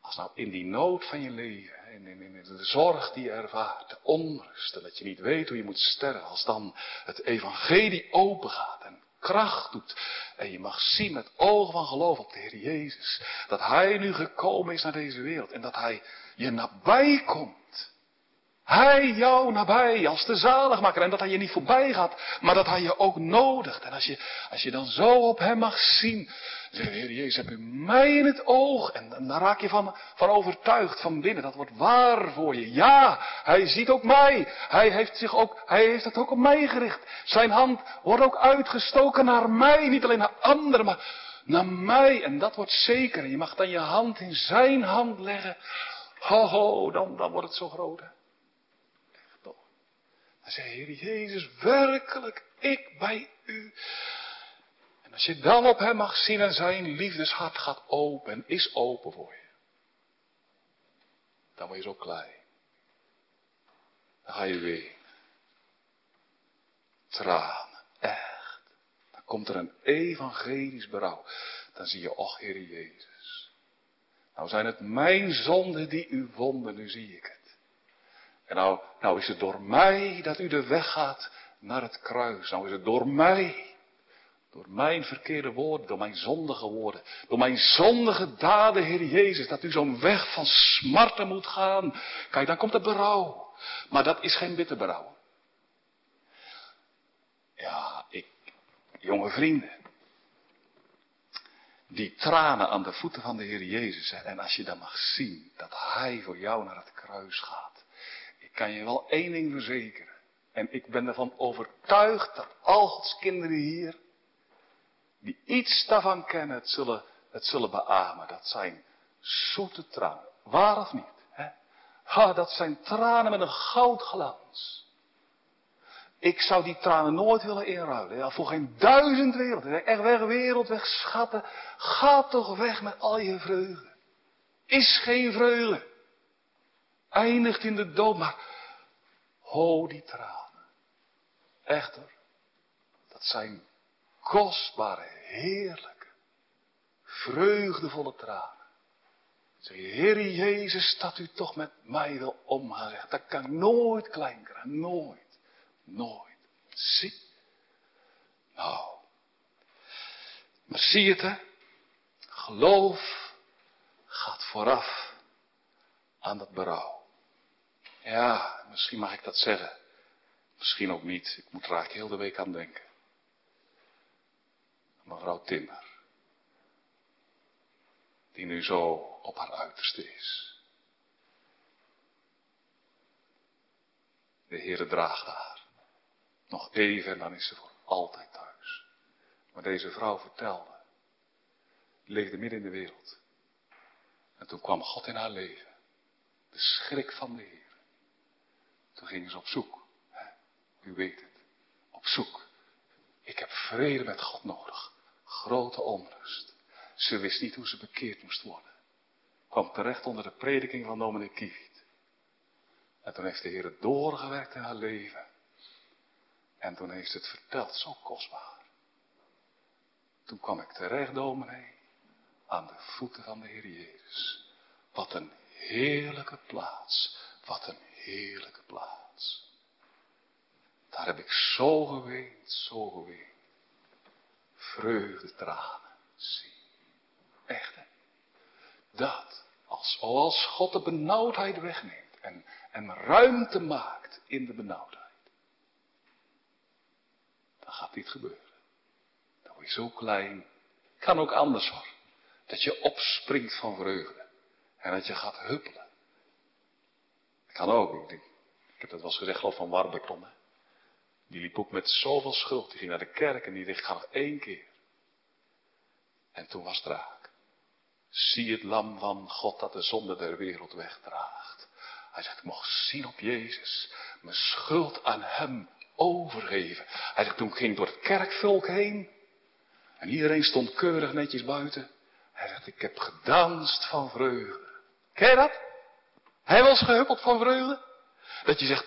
Als nou in die nood van je leven, in, in, in de zorg die je ervaart, de onrust, dat je niet weet hoe je moet sterven, als dan het evangelie opengaat en kracht doet. En je mag zien met ogen van geloof op de Heer Jezus, dat Hij nu gekomen is naar deze wereld en dat Hij je nabij komt. Hij jou nabij als de zaligmaker. En dat hij je niet voorbij gaat, maar dat hij je ook nodigt. En als je, als je dan zo op hem mag zien. Zeg, Heer Jezus, heb u mij in het oog. En dan raak je van, van overtuigd van binnen. Dat wordt waar voor je. Ja, hij ziet ook mij. Hij heeft, zich ook, hij heeft het ook op mij gericht. Zijn hand wordt ook uitgestoken naar mij. Niet alleen naar anderen, maar naar mij. En dat wordt zeker. Je mag dan je hand in zijn hand leggen. Ho, ho, dan, dan wordt het zo groot. Dan zei Heer Jezus, werkelijk, ik bij u. En als je dan op hem mag zien en zijn liefdeshart gaat open en is open voor je. Dan word je zo klein. Dan ga je weer. Tranen, echt. Dan komt er een evangelisch berouw. Dan zie je, och Heer Jezus. Nou zijn het mijn zonden die u wonden, nu zie ik het. En nou, nou is het door mij dat u de weg gaat naar het kruis. Nou is het door mij. Door mijn verkeerde woorden, door mijn zondige woorden, door mijn zondige daden, Heer Jezus, dat u zo'n weg van smarten moet gaan. Kijk, dan komt het berouw. Maar dat is geen bitter berouw. Ja, ik, jonge vrienden, die tranen aan de voeten van de Heer Jezus. En als je dan mag zien dat Hij voor jou naar het kruis gaat kan je wel één ding verzekeren. En ik ben ervan overtuigd dat al Gods kinderen hier, die iets daarvan kennen, het zullen, het zullen beamen. Dat zijn zoete tranen. Waar of niet? Hè? Ha, dat zijn tranen met een goudglans. Ik zou die tranen nooit willen inruilen. Ja, voor geen duizend wereld. Echt weg, wereld, weg, schatten. Ga toch weg met al je vreugde. Is geen vreugde eindigt in de dood. Maar ho die tranen. Echter, dat zijn kostbare, heerlijke, vreugdevolle tranen. Zeg Heer Jezus, dat u toch met mij wil omgaan. Dat kan ik nooit klein krijgen. Nooit. Nooit. Zie. Nou, maar zie het hè? Geloof gaat vooraf aan dat berouw. Ja, misschien mag ik dat zeggen. Misschien ook niet. Ik moet er eigenlijk heel de week aan denken. Mevrouw Timmer. Die nu zo op haar uiterste is. De Heere draagt haar. Nog even en dan is ze voor altijd thuis. Maar deze vrouw vertelde. Leefde midden in de wereld. En toen kwam God in haar leven. De schrik van de Heer. Gingen ze op zoek. U weet het. Op zoek. Ik heb vrede met God nodig. Grote onrust. Ze wist niet hoe ze bekeerd moest worden. Kwam terecht onder de prediking van dominee Kievit. En toen heeft de Heer het doorgewerkt in haar leven. En toen heeft ze het verteld, zo kostbaar. Toen kwam ik terecht, dominee, aan de voeten van de Heer Jezus. Wat een heerlijke plaats. Wat een heerlijke plaats. Daar heb ik zo geweend, zo geweend. Vreugde tranen. Zie. Echt hè. Dat. Als, God de benauwdheid wegneemt. En, en ruimte maakt in de benauwdheid. Dan gaat dit gebeuren. Dan word je zo klein. Kan ook anders hoor. Dat je opspringt van vreugde. En dat je gaat huppelen. Kan ook. Ik, ik heb dat wel eens gezegd, geloof van. Hè? Die liep ook met zoveel schuld. Die ging naar de kerk en die dacht, ga één keer. En toen was het raak. Zie het lam van God dat de zonde der wereld wegdraagt. Hij zegt, ik mocht zien op Jezus. Mijn schuld aan hem overgeven. Hij zegt, toen ging ik door het kerkvolk heen. En iedereen stond keurig netjes buiten. Hij zegt, ik heb gedanst van vreugde. Ken je dat? Hij was gehuppeld van vreugde. Dat je zegt,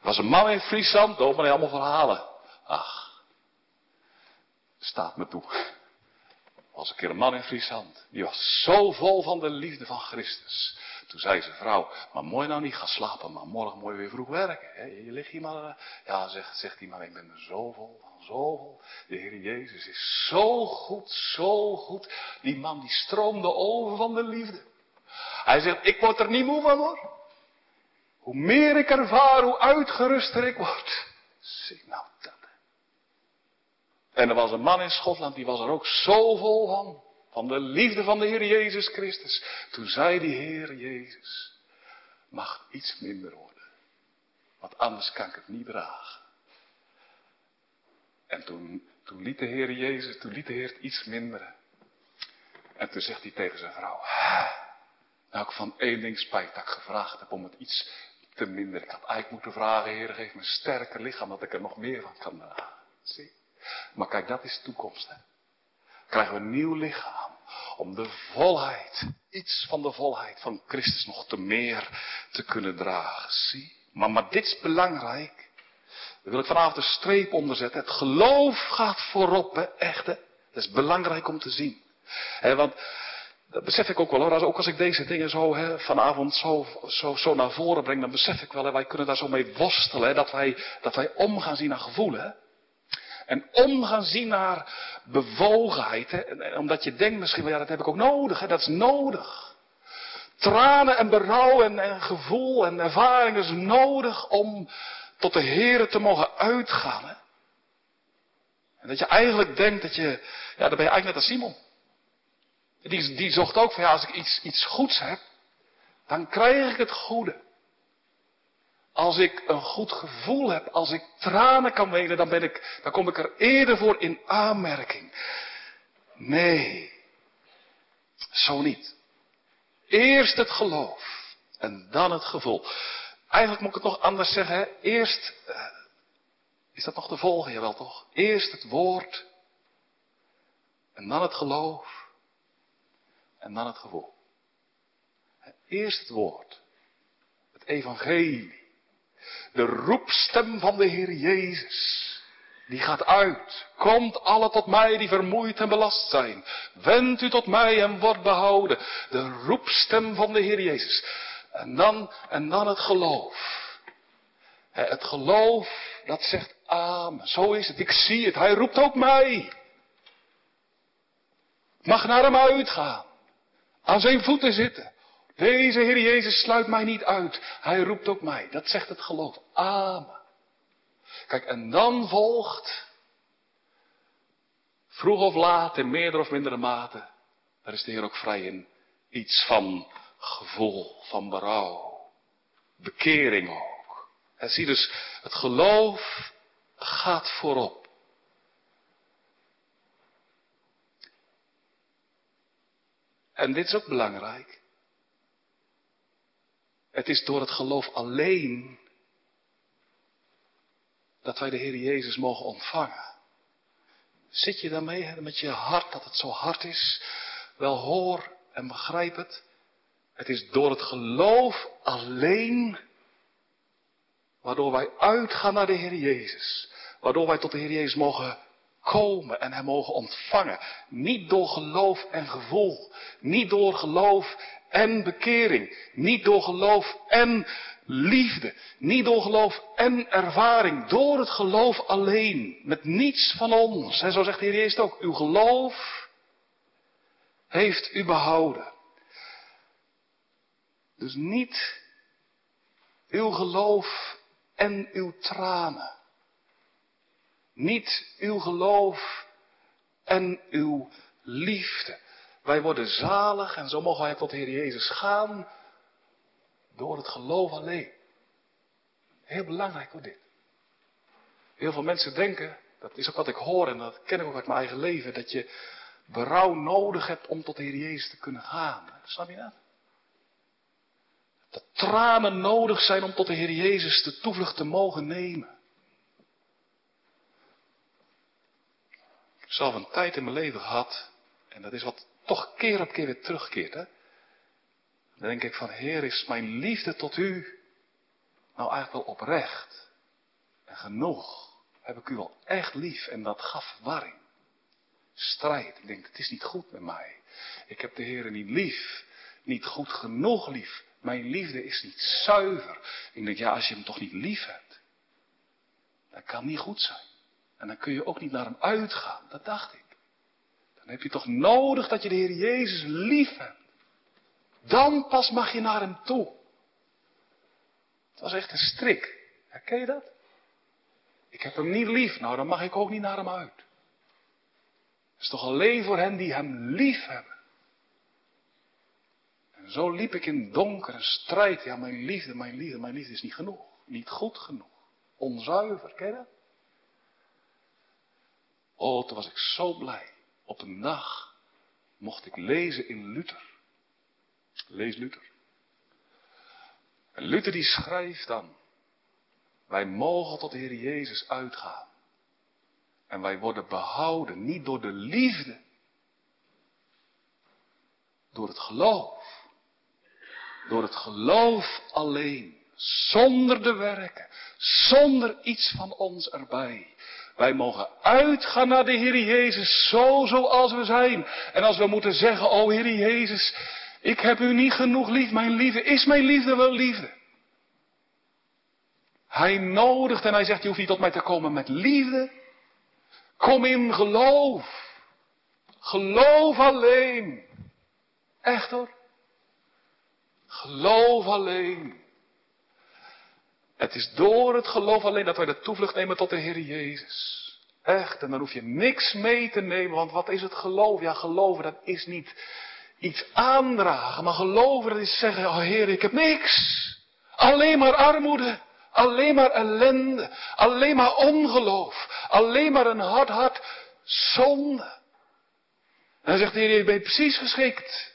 was een man in Friesland, dominee allemaal verhalen. Ach, staat me toe. was een keer een man in Friesland. Die was zo vol van de liefde van Christus. Toen zei zijn vrouw, maar mooi nou niet gaan slapen, maar morgen mooi weer vroeg werken. Je ligt hier maar, eh. ja zegt, zegt hij, maar ik ben er zo vol van, zo vol. De Heer Jezus is zo goed, zo goed. Die man die stroomde over van de liefde. Hij zegt, ik word er niet moe van hoor. Hoe meer ik ervaar, hoe uitgeruster ik word. Zie nou dat. En er was een man in Schotland, die was er ook zo vol van. Van de liefde van de Heer Jezus Christus. Toen zei die Heer Jezus, mag iets minder worden. Want anders kan ik het niet dragen. En toen, toen liet de Heer Jezus, toen liet de Heer het iets minderen. En toen zegt hij tegen zijn vrouw, nou ik van één ding spijt dat ik gevraagd heb om het iets te minder. Ik had eigenlijk moeten vragen, Heer, geef me een sterker lichaam, dat ik er nog meer van kan dragen. Zie? Maar kijk, dat is de toekomst. Hè? Krijgen we een nieuw lichaam. Om de volheid, iets van de volheid van Christus nog te meer te kunnen dragen. Zie? Maar, maar dit is belangrijk. Daar wil ik vanavond een streep onder zetten. Het geloof gaat voorop, hè? echt. Dat is belangrijk om te zien. Hè, want dat besef ik ook wel hoor. Ook als ik deze dingen zo hè, vanavond zo, zo, naar voren breng, dan besef ik wel, hè, wij kunnen daar zo mee worstelen. Dat, wij, dat wij zien naar gevoelen. En om gaan zien naar bewogenheid. Hè, omdat je denkt misschien wel, ja dat heb ik ook nodig. Hè, dat is nodig. Tranen en berouw en, gevoel en ervaring is nodig om tot de Here te mogen uitgaan. En dat je eigenlijk denkt dat je, ja dan ben je eigenlijk net als Simon. Die, die zocht ook van ja, als ik iets, iets goeds heb, dan krijg ik het goede. Als ik een goed gevoel heb, als ik tranen kan wenen, dan, ben ik, dan kom ik er eerder voor in aanmerking. Nee, zo niet. Eerst het geloof en dan het gevoel. Eigenlijk moet ik het nog anders zeggen. Hè? Eerst, uh, is dat nog te volgen? Jawel toch? Eerst het woord en dan het geloof en dan het gevoel. Eerst het woord. Het evangelie. De roepstem van de Heer Jezus. Die gaat uit. Komt alle tot mij die vermoeid en belast zijn. Wend u tot mij en wordt behouden. De roepstem van de Heer Jezus. En dan, en dan het geloof. Het geloof dat zegt amen. Zo is het. Ik zie het. Hij roept ook mij. Mag naar hem uitgaan. Aan zijn voeten zitten. Deze Heer Jezus sluit mij niet uit. Hij roept ook mij. Dat zegt het geloof. Amen. Kijk, en dan volgt, vroeg of laat, in meerdere of mindere mate, daar is de Heer ook vrij in, iets van gevoel, van berouw, bekering ook. En zie dus, het geloof gaat voorop. En dit is ook belangrijk. Het is door het geloof alleen dat wij de Heer Jezus mogen ontvangen. Zit je daarmee met je hart dat het zo hard is? Wel hoor en begrijp het. Het is door het geloof alleen waardoor wij uitgaan naar de Heer Jezus. Waardoor wij tot de Heer Jezus mogen komen en Hem mogen ontvangen. Niet door geloof en gevoel. Niet door geloof en bekering. Niet door geloof en liefde. Niet door geloof en ervaring. Door het geloof alleen. Met niets van ons. En zo zegt de Heer Jezus ook. Uw geloof heeft u behouden. Dus niet uw geloof en uw tranen. Niet uw geloof en uw liefde. Wij worden zalig en zo mogen wij tot de Heer Jezus gaan door het geloof alleen. Heel belangrijk hoor dit. Heel veel mensen denken, dat is ook wat ik hoor en dat ken ik ook uit mijn eigen leven, dat je berouw nodig hebt om tot de Heer Jezus te kunnen gaan. Snap je dat? Dat tranen nodig zijn om tot de Heer Jezus de toevlucht te mogen nemen. Ik heb zelf een tijd in mijn leven gehad, en dat is wat toch keer op keer weer terugkeert. Hè? Dan denk ik van, Heer, is mijn liefde tot u nou eigenlijk wel oprecht en genoeg? Heb ik u wel echt lief? En dat gaf warring. Strijd. Ik denk, het is niet goed met mij. Ik heb de Heer niet lief. Niet goed genoeg lief. Mijn liefde is niet zuiver. Ik denk, ja, als je hem toch niet lief hebt, dat kan niet goed zijn. En dan kun je ook niet naar hem uitgaan. Dat dacht ik. Dan heb je toch nodig dat je de Heer Jezus lief hebt. Dan pas mag je naar hem toe. Het was echt een strik. Herken je dat? Ik heb hem niet lief, nou dan mag ik ook niet naar hem uit. Het is toch alleen voor hen die hem lief hebben. En zo liep ik in donkere strijd. Ja, mijn liefde, mijn liefde, mijn liefde is niet genoeg. Niet goed genoeg. Onzuiver, ken je dat? Oh, toen was ik zo blij. Op een dag mocht ik lezen in Luther. Lees Luther. En Luther die schrijft dan. Wij mogen tot de Heer Jezus uitgaan. En wij worden behouden niet door de liefde. Door het geloof. Door het geloof alleen. Zonder de werken. Zonder iets van ons erbij. Wij mogen uitgaan naar de Heer Jezus, zo zoals we zijn. En als we moeten zeggen, o Heer Jezus, ik heb u niet genoeg lief, mijn liefde, is mijn liefde wel liefde? Hij nodigt en hij zegt, je hoeft niet tot mij te komen met liefde. Kom in geloof. Geloof alleen. Echt hoor. Geloof alleen. Het is door het geloof alleen dat wij de toevlucht nemen tot de Heer Jezus. Echt, en dan hoef je niks mee te nemen, want wat is het geloof? Ja, geloven dat is niet iets aandragen, maar geloven dat is zeggen, oh Heer, ik heb niks. Alleen maar armoede, alleen maar ellende, alleen maar ongeloof, alleen maar een hard hart, zonde. En dan zegt de Heer, je bent precies geschikt.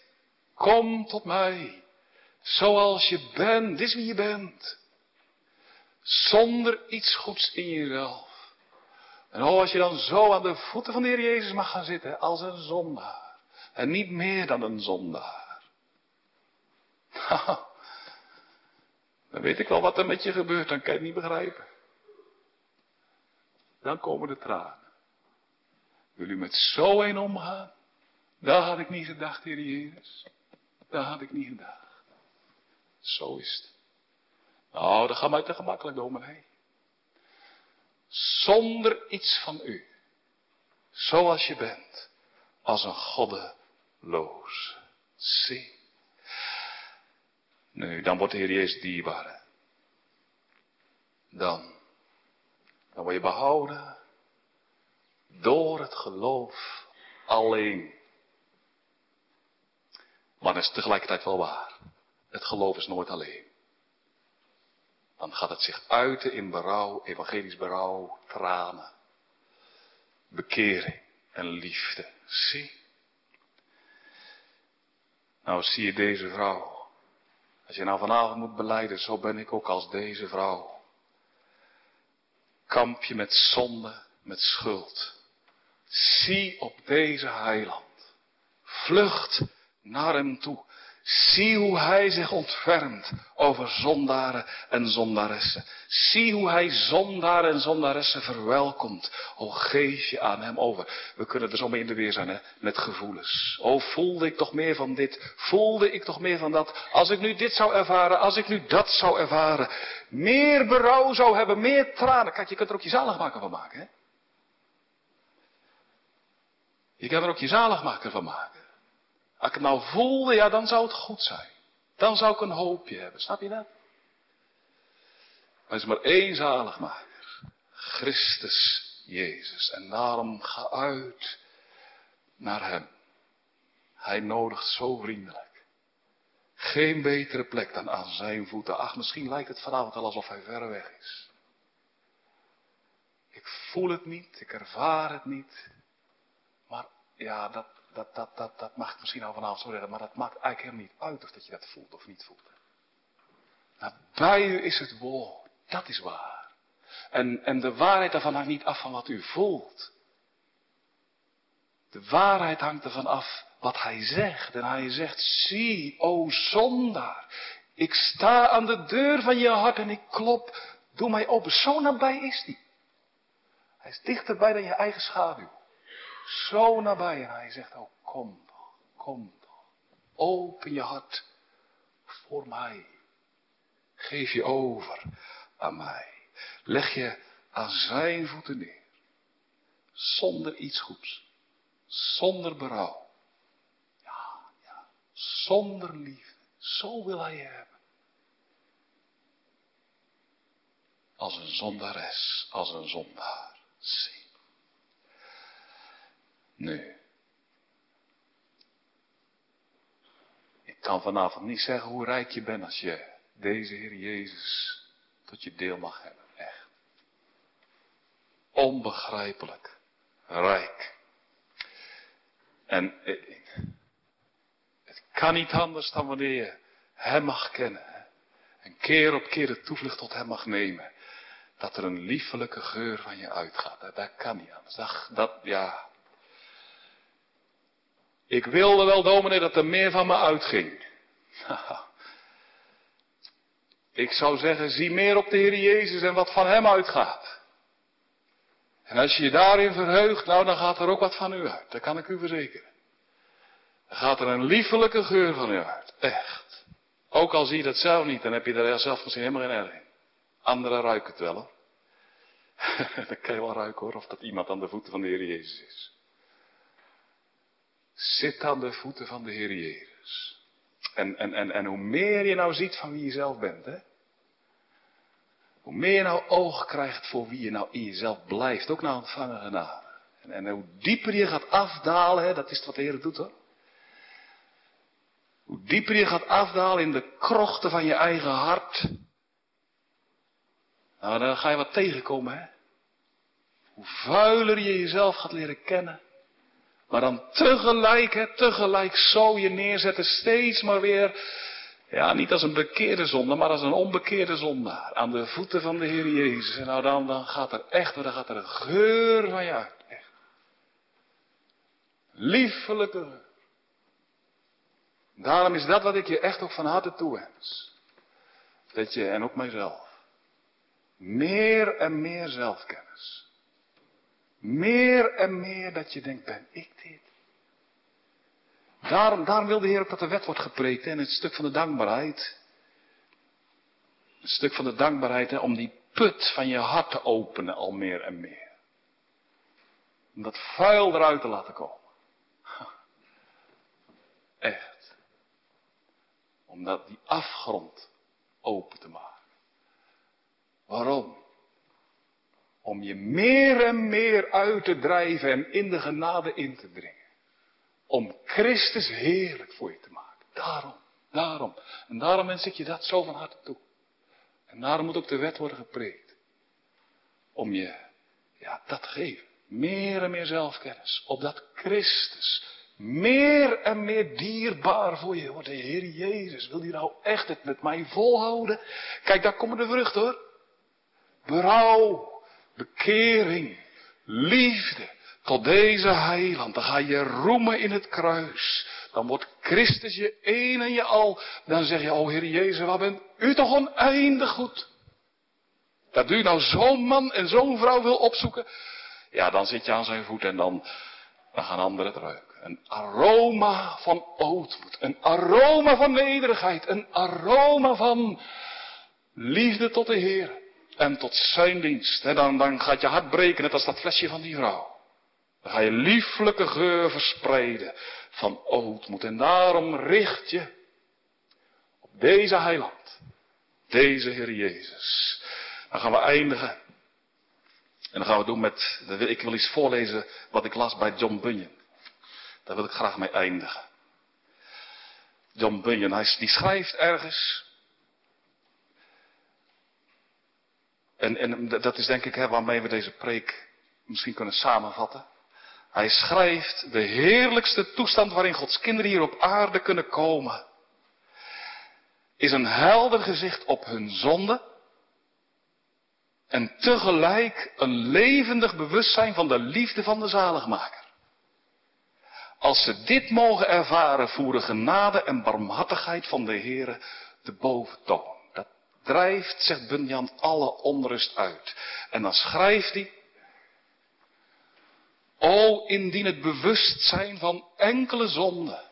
Kom tot mij, zoals je bent, dit is wie je bent. Zonder iets goeds in jezelf. En oh, als je dan zo aan de voeten van de Heer Jezus mag gaan zitten als een zondaar. En niet meer dan een zondaar. [laughs] dan weet ik wel wat er met je gebeurt, dan kan je het niet begrijpen. Dan komen de tranen. Wil u met zo een omgaan? Daar had ik niet gedacht, Heer Jezus. Daar had ik niet gedacht. Zo is het. Nou, dat gaat mij te gemakkelijk, dominee. Zonder iets van u. Zoals je bent. Als een goddeloos. Zie. Nu, dan wordt de Heer Jezus dierbaar. Dan. Dan word je behouden. Door het geloof alleen. Maar dat is tegelijkertijd wel waar. Het geloof is nooit alleen. Dan gaat het zich uiten in berouw, evangelisch berouw, tranen, bekering en liefde. Zie. Nou zie je deze vrouw. Als je nou vanavond moet beleiden, zo ben ik ook als deze vrouw. Kamp je met zonde, met schuld. Zie op deze heiland. Vlucht naar hem toe. Zie hoe hij zich ontfermt over zondaren en zondaressen. Zie hoe hij zondaren en zondaressen verwelkomt. O, geef je aan hem over. We kunnen er zo mee in de weer zijn, hè, met gevoelens. O, voelde ik toch meer van dit? Voelde ik toch meer van dat? Als ik nu dit zou ervaren, als ik nu dat zou ervaren. Meer berouw zou hebben, meer tranen. Kijk, je kunt er ook je zaligmaker van maken, hè? Je kan er ook je zaligmaker van maken. Als ik het nou voelde, ja, dan zou het goed zijn. Dan zou ik een hoopje hebben. Snap je dat? Maar er is maar één zaligmaker. Christus Jezus. En daarom ga uit naar Hem. Hij nodigt zo vriendelijk. Geen betere plek dan aan zijn voeten. Ach, misschien lijkt het vanavond wel alsof hij ver weg is. Ik voel het niet, ik ervaar het niet. Maar ja, dat, dat, dat, dat, dat mag ik misschien al vanavond zo zeggen, maar dat maakt eigenlijk helemaal niet uit of dat je dat voelt of niet voelt. Nou, bij u is het woord, dat is waar. En, en de waarheid daarvan hangt niet af van wat u voelt. De waarheid hangt ervan af wat hij zegt. En hij zegt, zie, o zondaar, ik sta aan de deur van je hart en ik klop, doe mij open. Zo nabij is hij. Hij is dichterbij dan je eigen schaduw. Zo nabij en hij zegt, oh kom toch, kom toch. Open je hart voor mij. Geef je over aan mij. Leg je aan zijn voeten neer. Zonder iets goeds. Zonder berouw. Ja, ja. Zonder liefde. Zo wil hij je hebben. Als een zondares, als een zondaar. Zie. Nee. Ik kan vanavond niet zeggen hoe rijk je bent als je deze Heer Jezus tot je deel mag hebben. Echt. Onbegrijpelijk rijk. En het kan niet anders dan wanneer je Hem mag kennen. En keer op keer de toevlucht tot Hem mag nemen. Dat er een liefelijke geur van je uitgaat. Dat kan niet anders. Dat, dat ja, ik wilde wel, dominee, dat er meer van me uitging. [laughs] Ik zou zeggen, zie meer op de Heer Jezus en wat van Hem uitgaat. En als je je daarin verheugt, nou dan gaat er ook wat van u uit. Dat kan ik u verzekeren. Dan gaat er een liefelijke geur van u uit. Echt. Ook al zie je dat zelf niet, dan heb je er zelf misschien helemaal geen erg in. Anderen ruiken het wel hoor. [laughs] dan kan je wel ruiken hoor, of dat iemand aan de voeten van de Heer Jezus is. Zit aan de voeten van de Heer Jezus. En, en, en, en hoe meer je nou ziet van wie je zelf bent, hè? Hoe meer je nou oog krijgt voor wie je nou in jezelf blijft, ook na ontvangen genade. En, en hoe dieper je gaat afdalen, hè, dat is wat de Heer doet hoor. Hoe dieper je gaat afdalen in de krochten van je eigen hart. Nou, dan ga je wat tegenkomen, hè. Hoe vuiler je jezelf gaat leren kennen. Maar dan tegelijk, hè, tegelijk zo je neerzetten, steeds maar weer, ja, niet als een bekeerde zonde, maar als een onbekeerde zondaar. Aan de voeten van de Heer Jezus. En nou dan, dan gaat er echt, dan gaat er een geur van je uit. Echt. Liefelijke. Daarom is dat wat ik je echt ook van harte toewens. Dat je, en ook mijzelf, meer en meer zelfkennis meer en meer dat je denkt, ben ik dit? Daarom, daarom wil de Heer ook dat de wet wordt gepreekt en het stuk van de dankbaarheid. Het stuk van de dankbaarheid, om die put van je hart te openen al meer en meer. Om dat vuil eruit te laten komen. [laughs] Echt. Om dat, die afgrond open te maken. Waarom? Om je meer en meer uit te drijven en in de genade in te dringen. Om Christus heerlijk voor je te maken. Daarom, daarom. En daarom wens ik je dat zo van harte toe. En daarom moet ook de wet worden gepreekt. Om je, ja, dat te geven. Meer en meer zelfkennis. Opdat Christus meer en meer dierbaar voor je wordt. De Heer Jezus, wil die nou echt het met mij volhouden? Kijk, daar komen de vruchten hoor. Berouw, bekering, liefde tot deze heiland. Dan ga je roemen in het kruis. Dan wordt Christus je een en je al. Dan zeg je, oh Heer Jezus, wat bent u toch oneindig goed. Dat u nou zo'n man en zo'n vrouw wil opzoeken. Ja, dan zit je aan zijn voet en dan, dan gaan anderen het ruiken. Een aroma van ootmoed. Een aroma van nederigheid. Een aroma van liefde tot de Heer. En tot zijn dienst. dan, dan gaat je hart breken, net als dat flesje van die vrouw. Dan ga je lieflijke geur verspreiden van ootmoed. En daarom richt je op deze heiland. Deze Heer Jezus. Dan gaan we eindigen. En dan gaan we doen met, ik wil iets voorlezen wat ik las bij John Bunyan. Daar wil ik graag mee eindigen. John Bunyan, hij, die schrijft ergens. En, en dat is denk ik hè, waarmee we deze preek misschien kunnen samenvatten. Hij schrijft de heerlijkste toestand waarin Gods kinderen hier op aarde kunnen komen. Is een helder gezicht op hun zonde. En tegelijk een levendig bewustzijn van de liefde van de zaligmaker. Als ze dit mogen ervaren, voeren genade en barmhartigheid van de Heere de boventoon. Drijft, zegt Bunyan, alle onrust uit. En dan schrijft hij, O, indien het bewustzijn van enkele zonden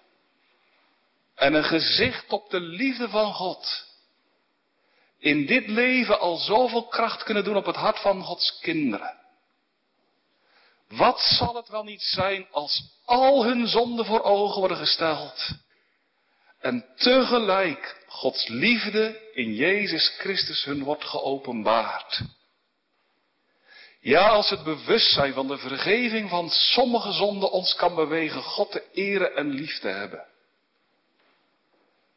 en een gezicht op de liefde van God in dit leven al zoveel kracht kunnen doen op het hart van Gods kinderen. Wat zal het wel niet zijn als al hun zonden voor ogen worden gesteld en tegelijk Gods liefde in Jezus Christus hun wordt geopenbaard. Ja, als het bewustzijn van de vergeving van sommige zonden ons kan bewegen God te eren en lief te hebben.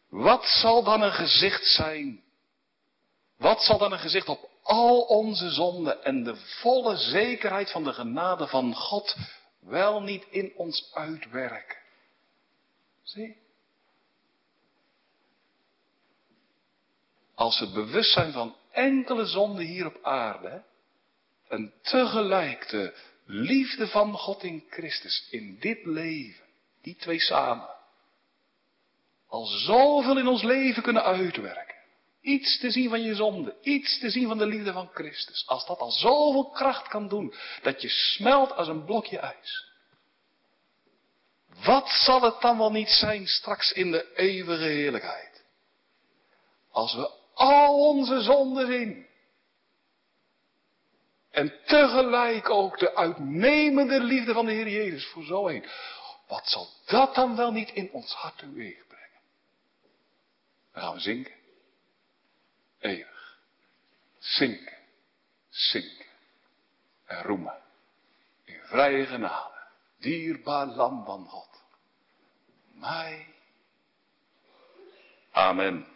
Wat zal dan een gezicht zijn? Wat zal dan een gezicht op al onze zonden en de volle zekerheid van de genade van God wel niet in ons uitwerken? Zie? Als het bewustzijn van enkele zonden hier op aarde en tegelijk de liefde van God in Christus in dit leven, die twee samen, al zoveel in ons leven kunnen uitwerken. Iets te zien van je zonde, iets te zien van de liefde van Christus. Als dat al zoveel kracht kan doen, dat je smelt als een blokje ijs. Wat zal het dan wel niet zijn straks in de eeuwige heerlijkheid? Als we al onze zonden zien, en tegelijk ook de uitnemende liefde van de Heer Jezus voor zo een. Wat zal dat dan wel niet in ons hart teweeg brengen? Dan gaan we zinken. Eeuwig. Zinken. Zinken. En roemen. In vrije genade. Dierbaar lam van God. Mij. Amen.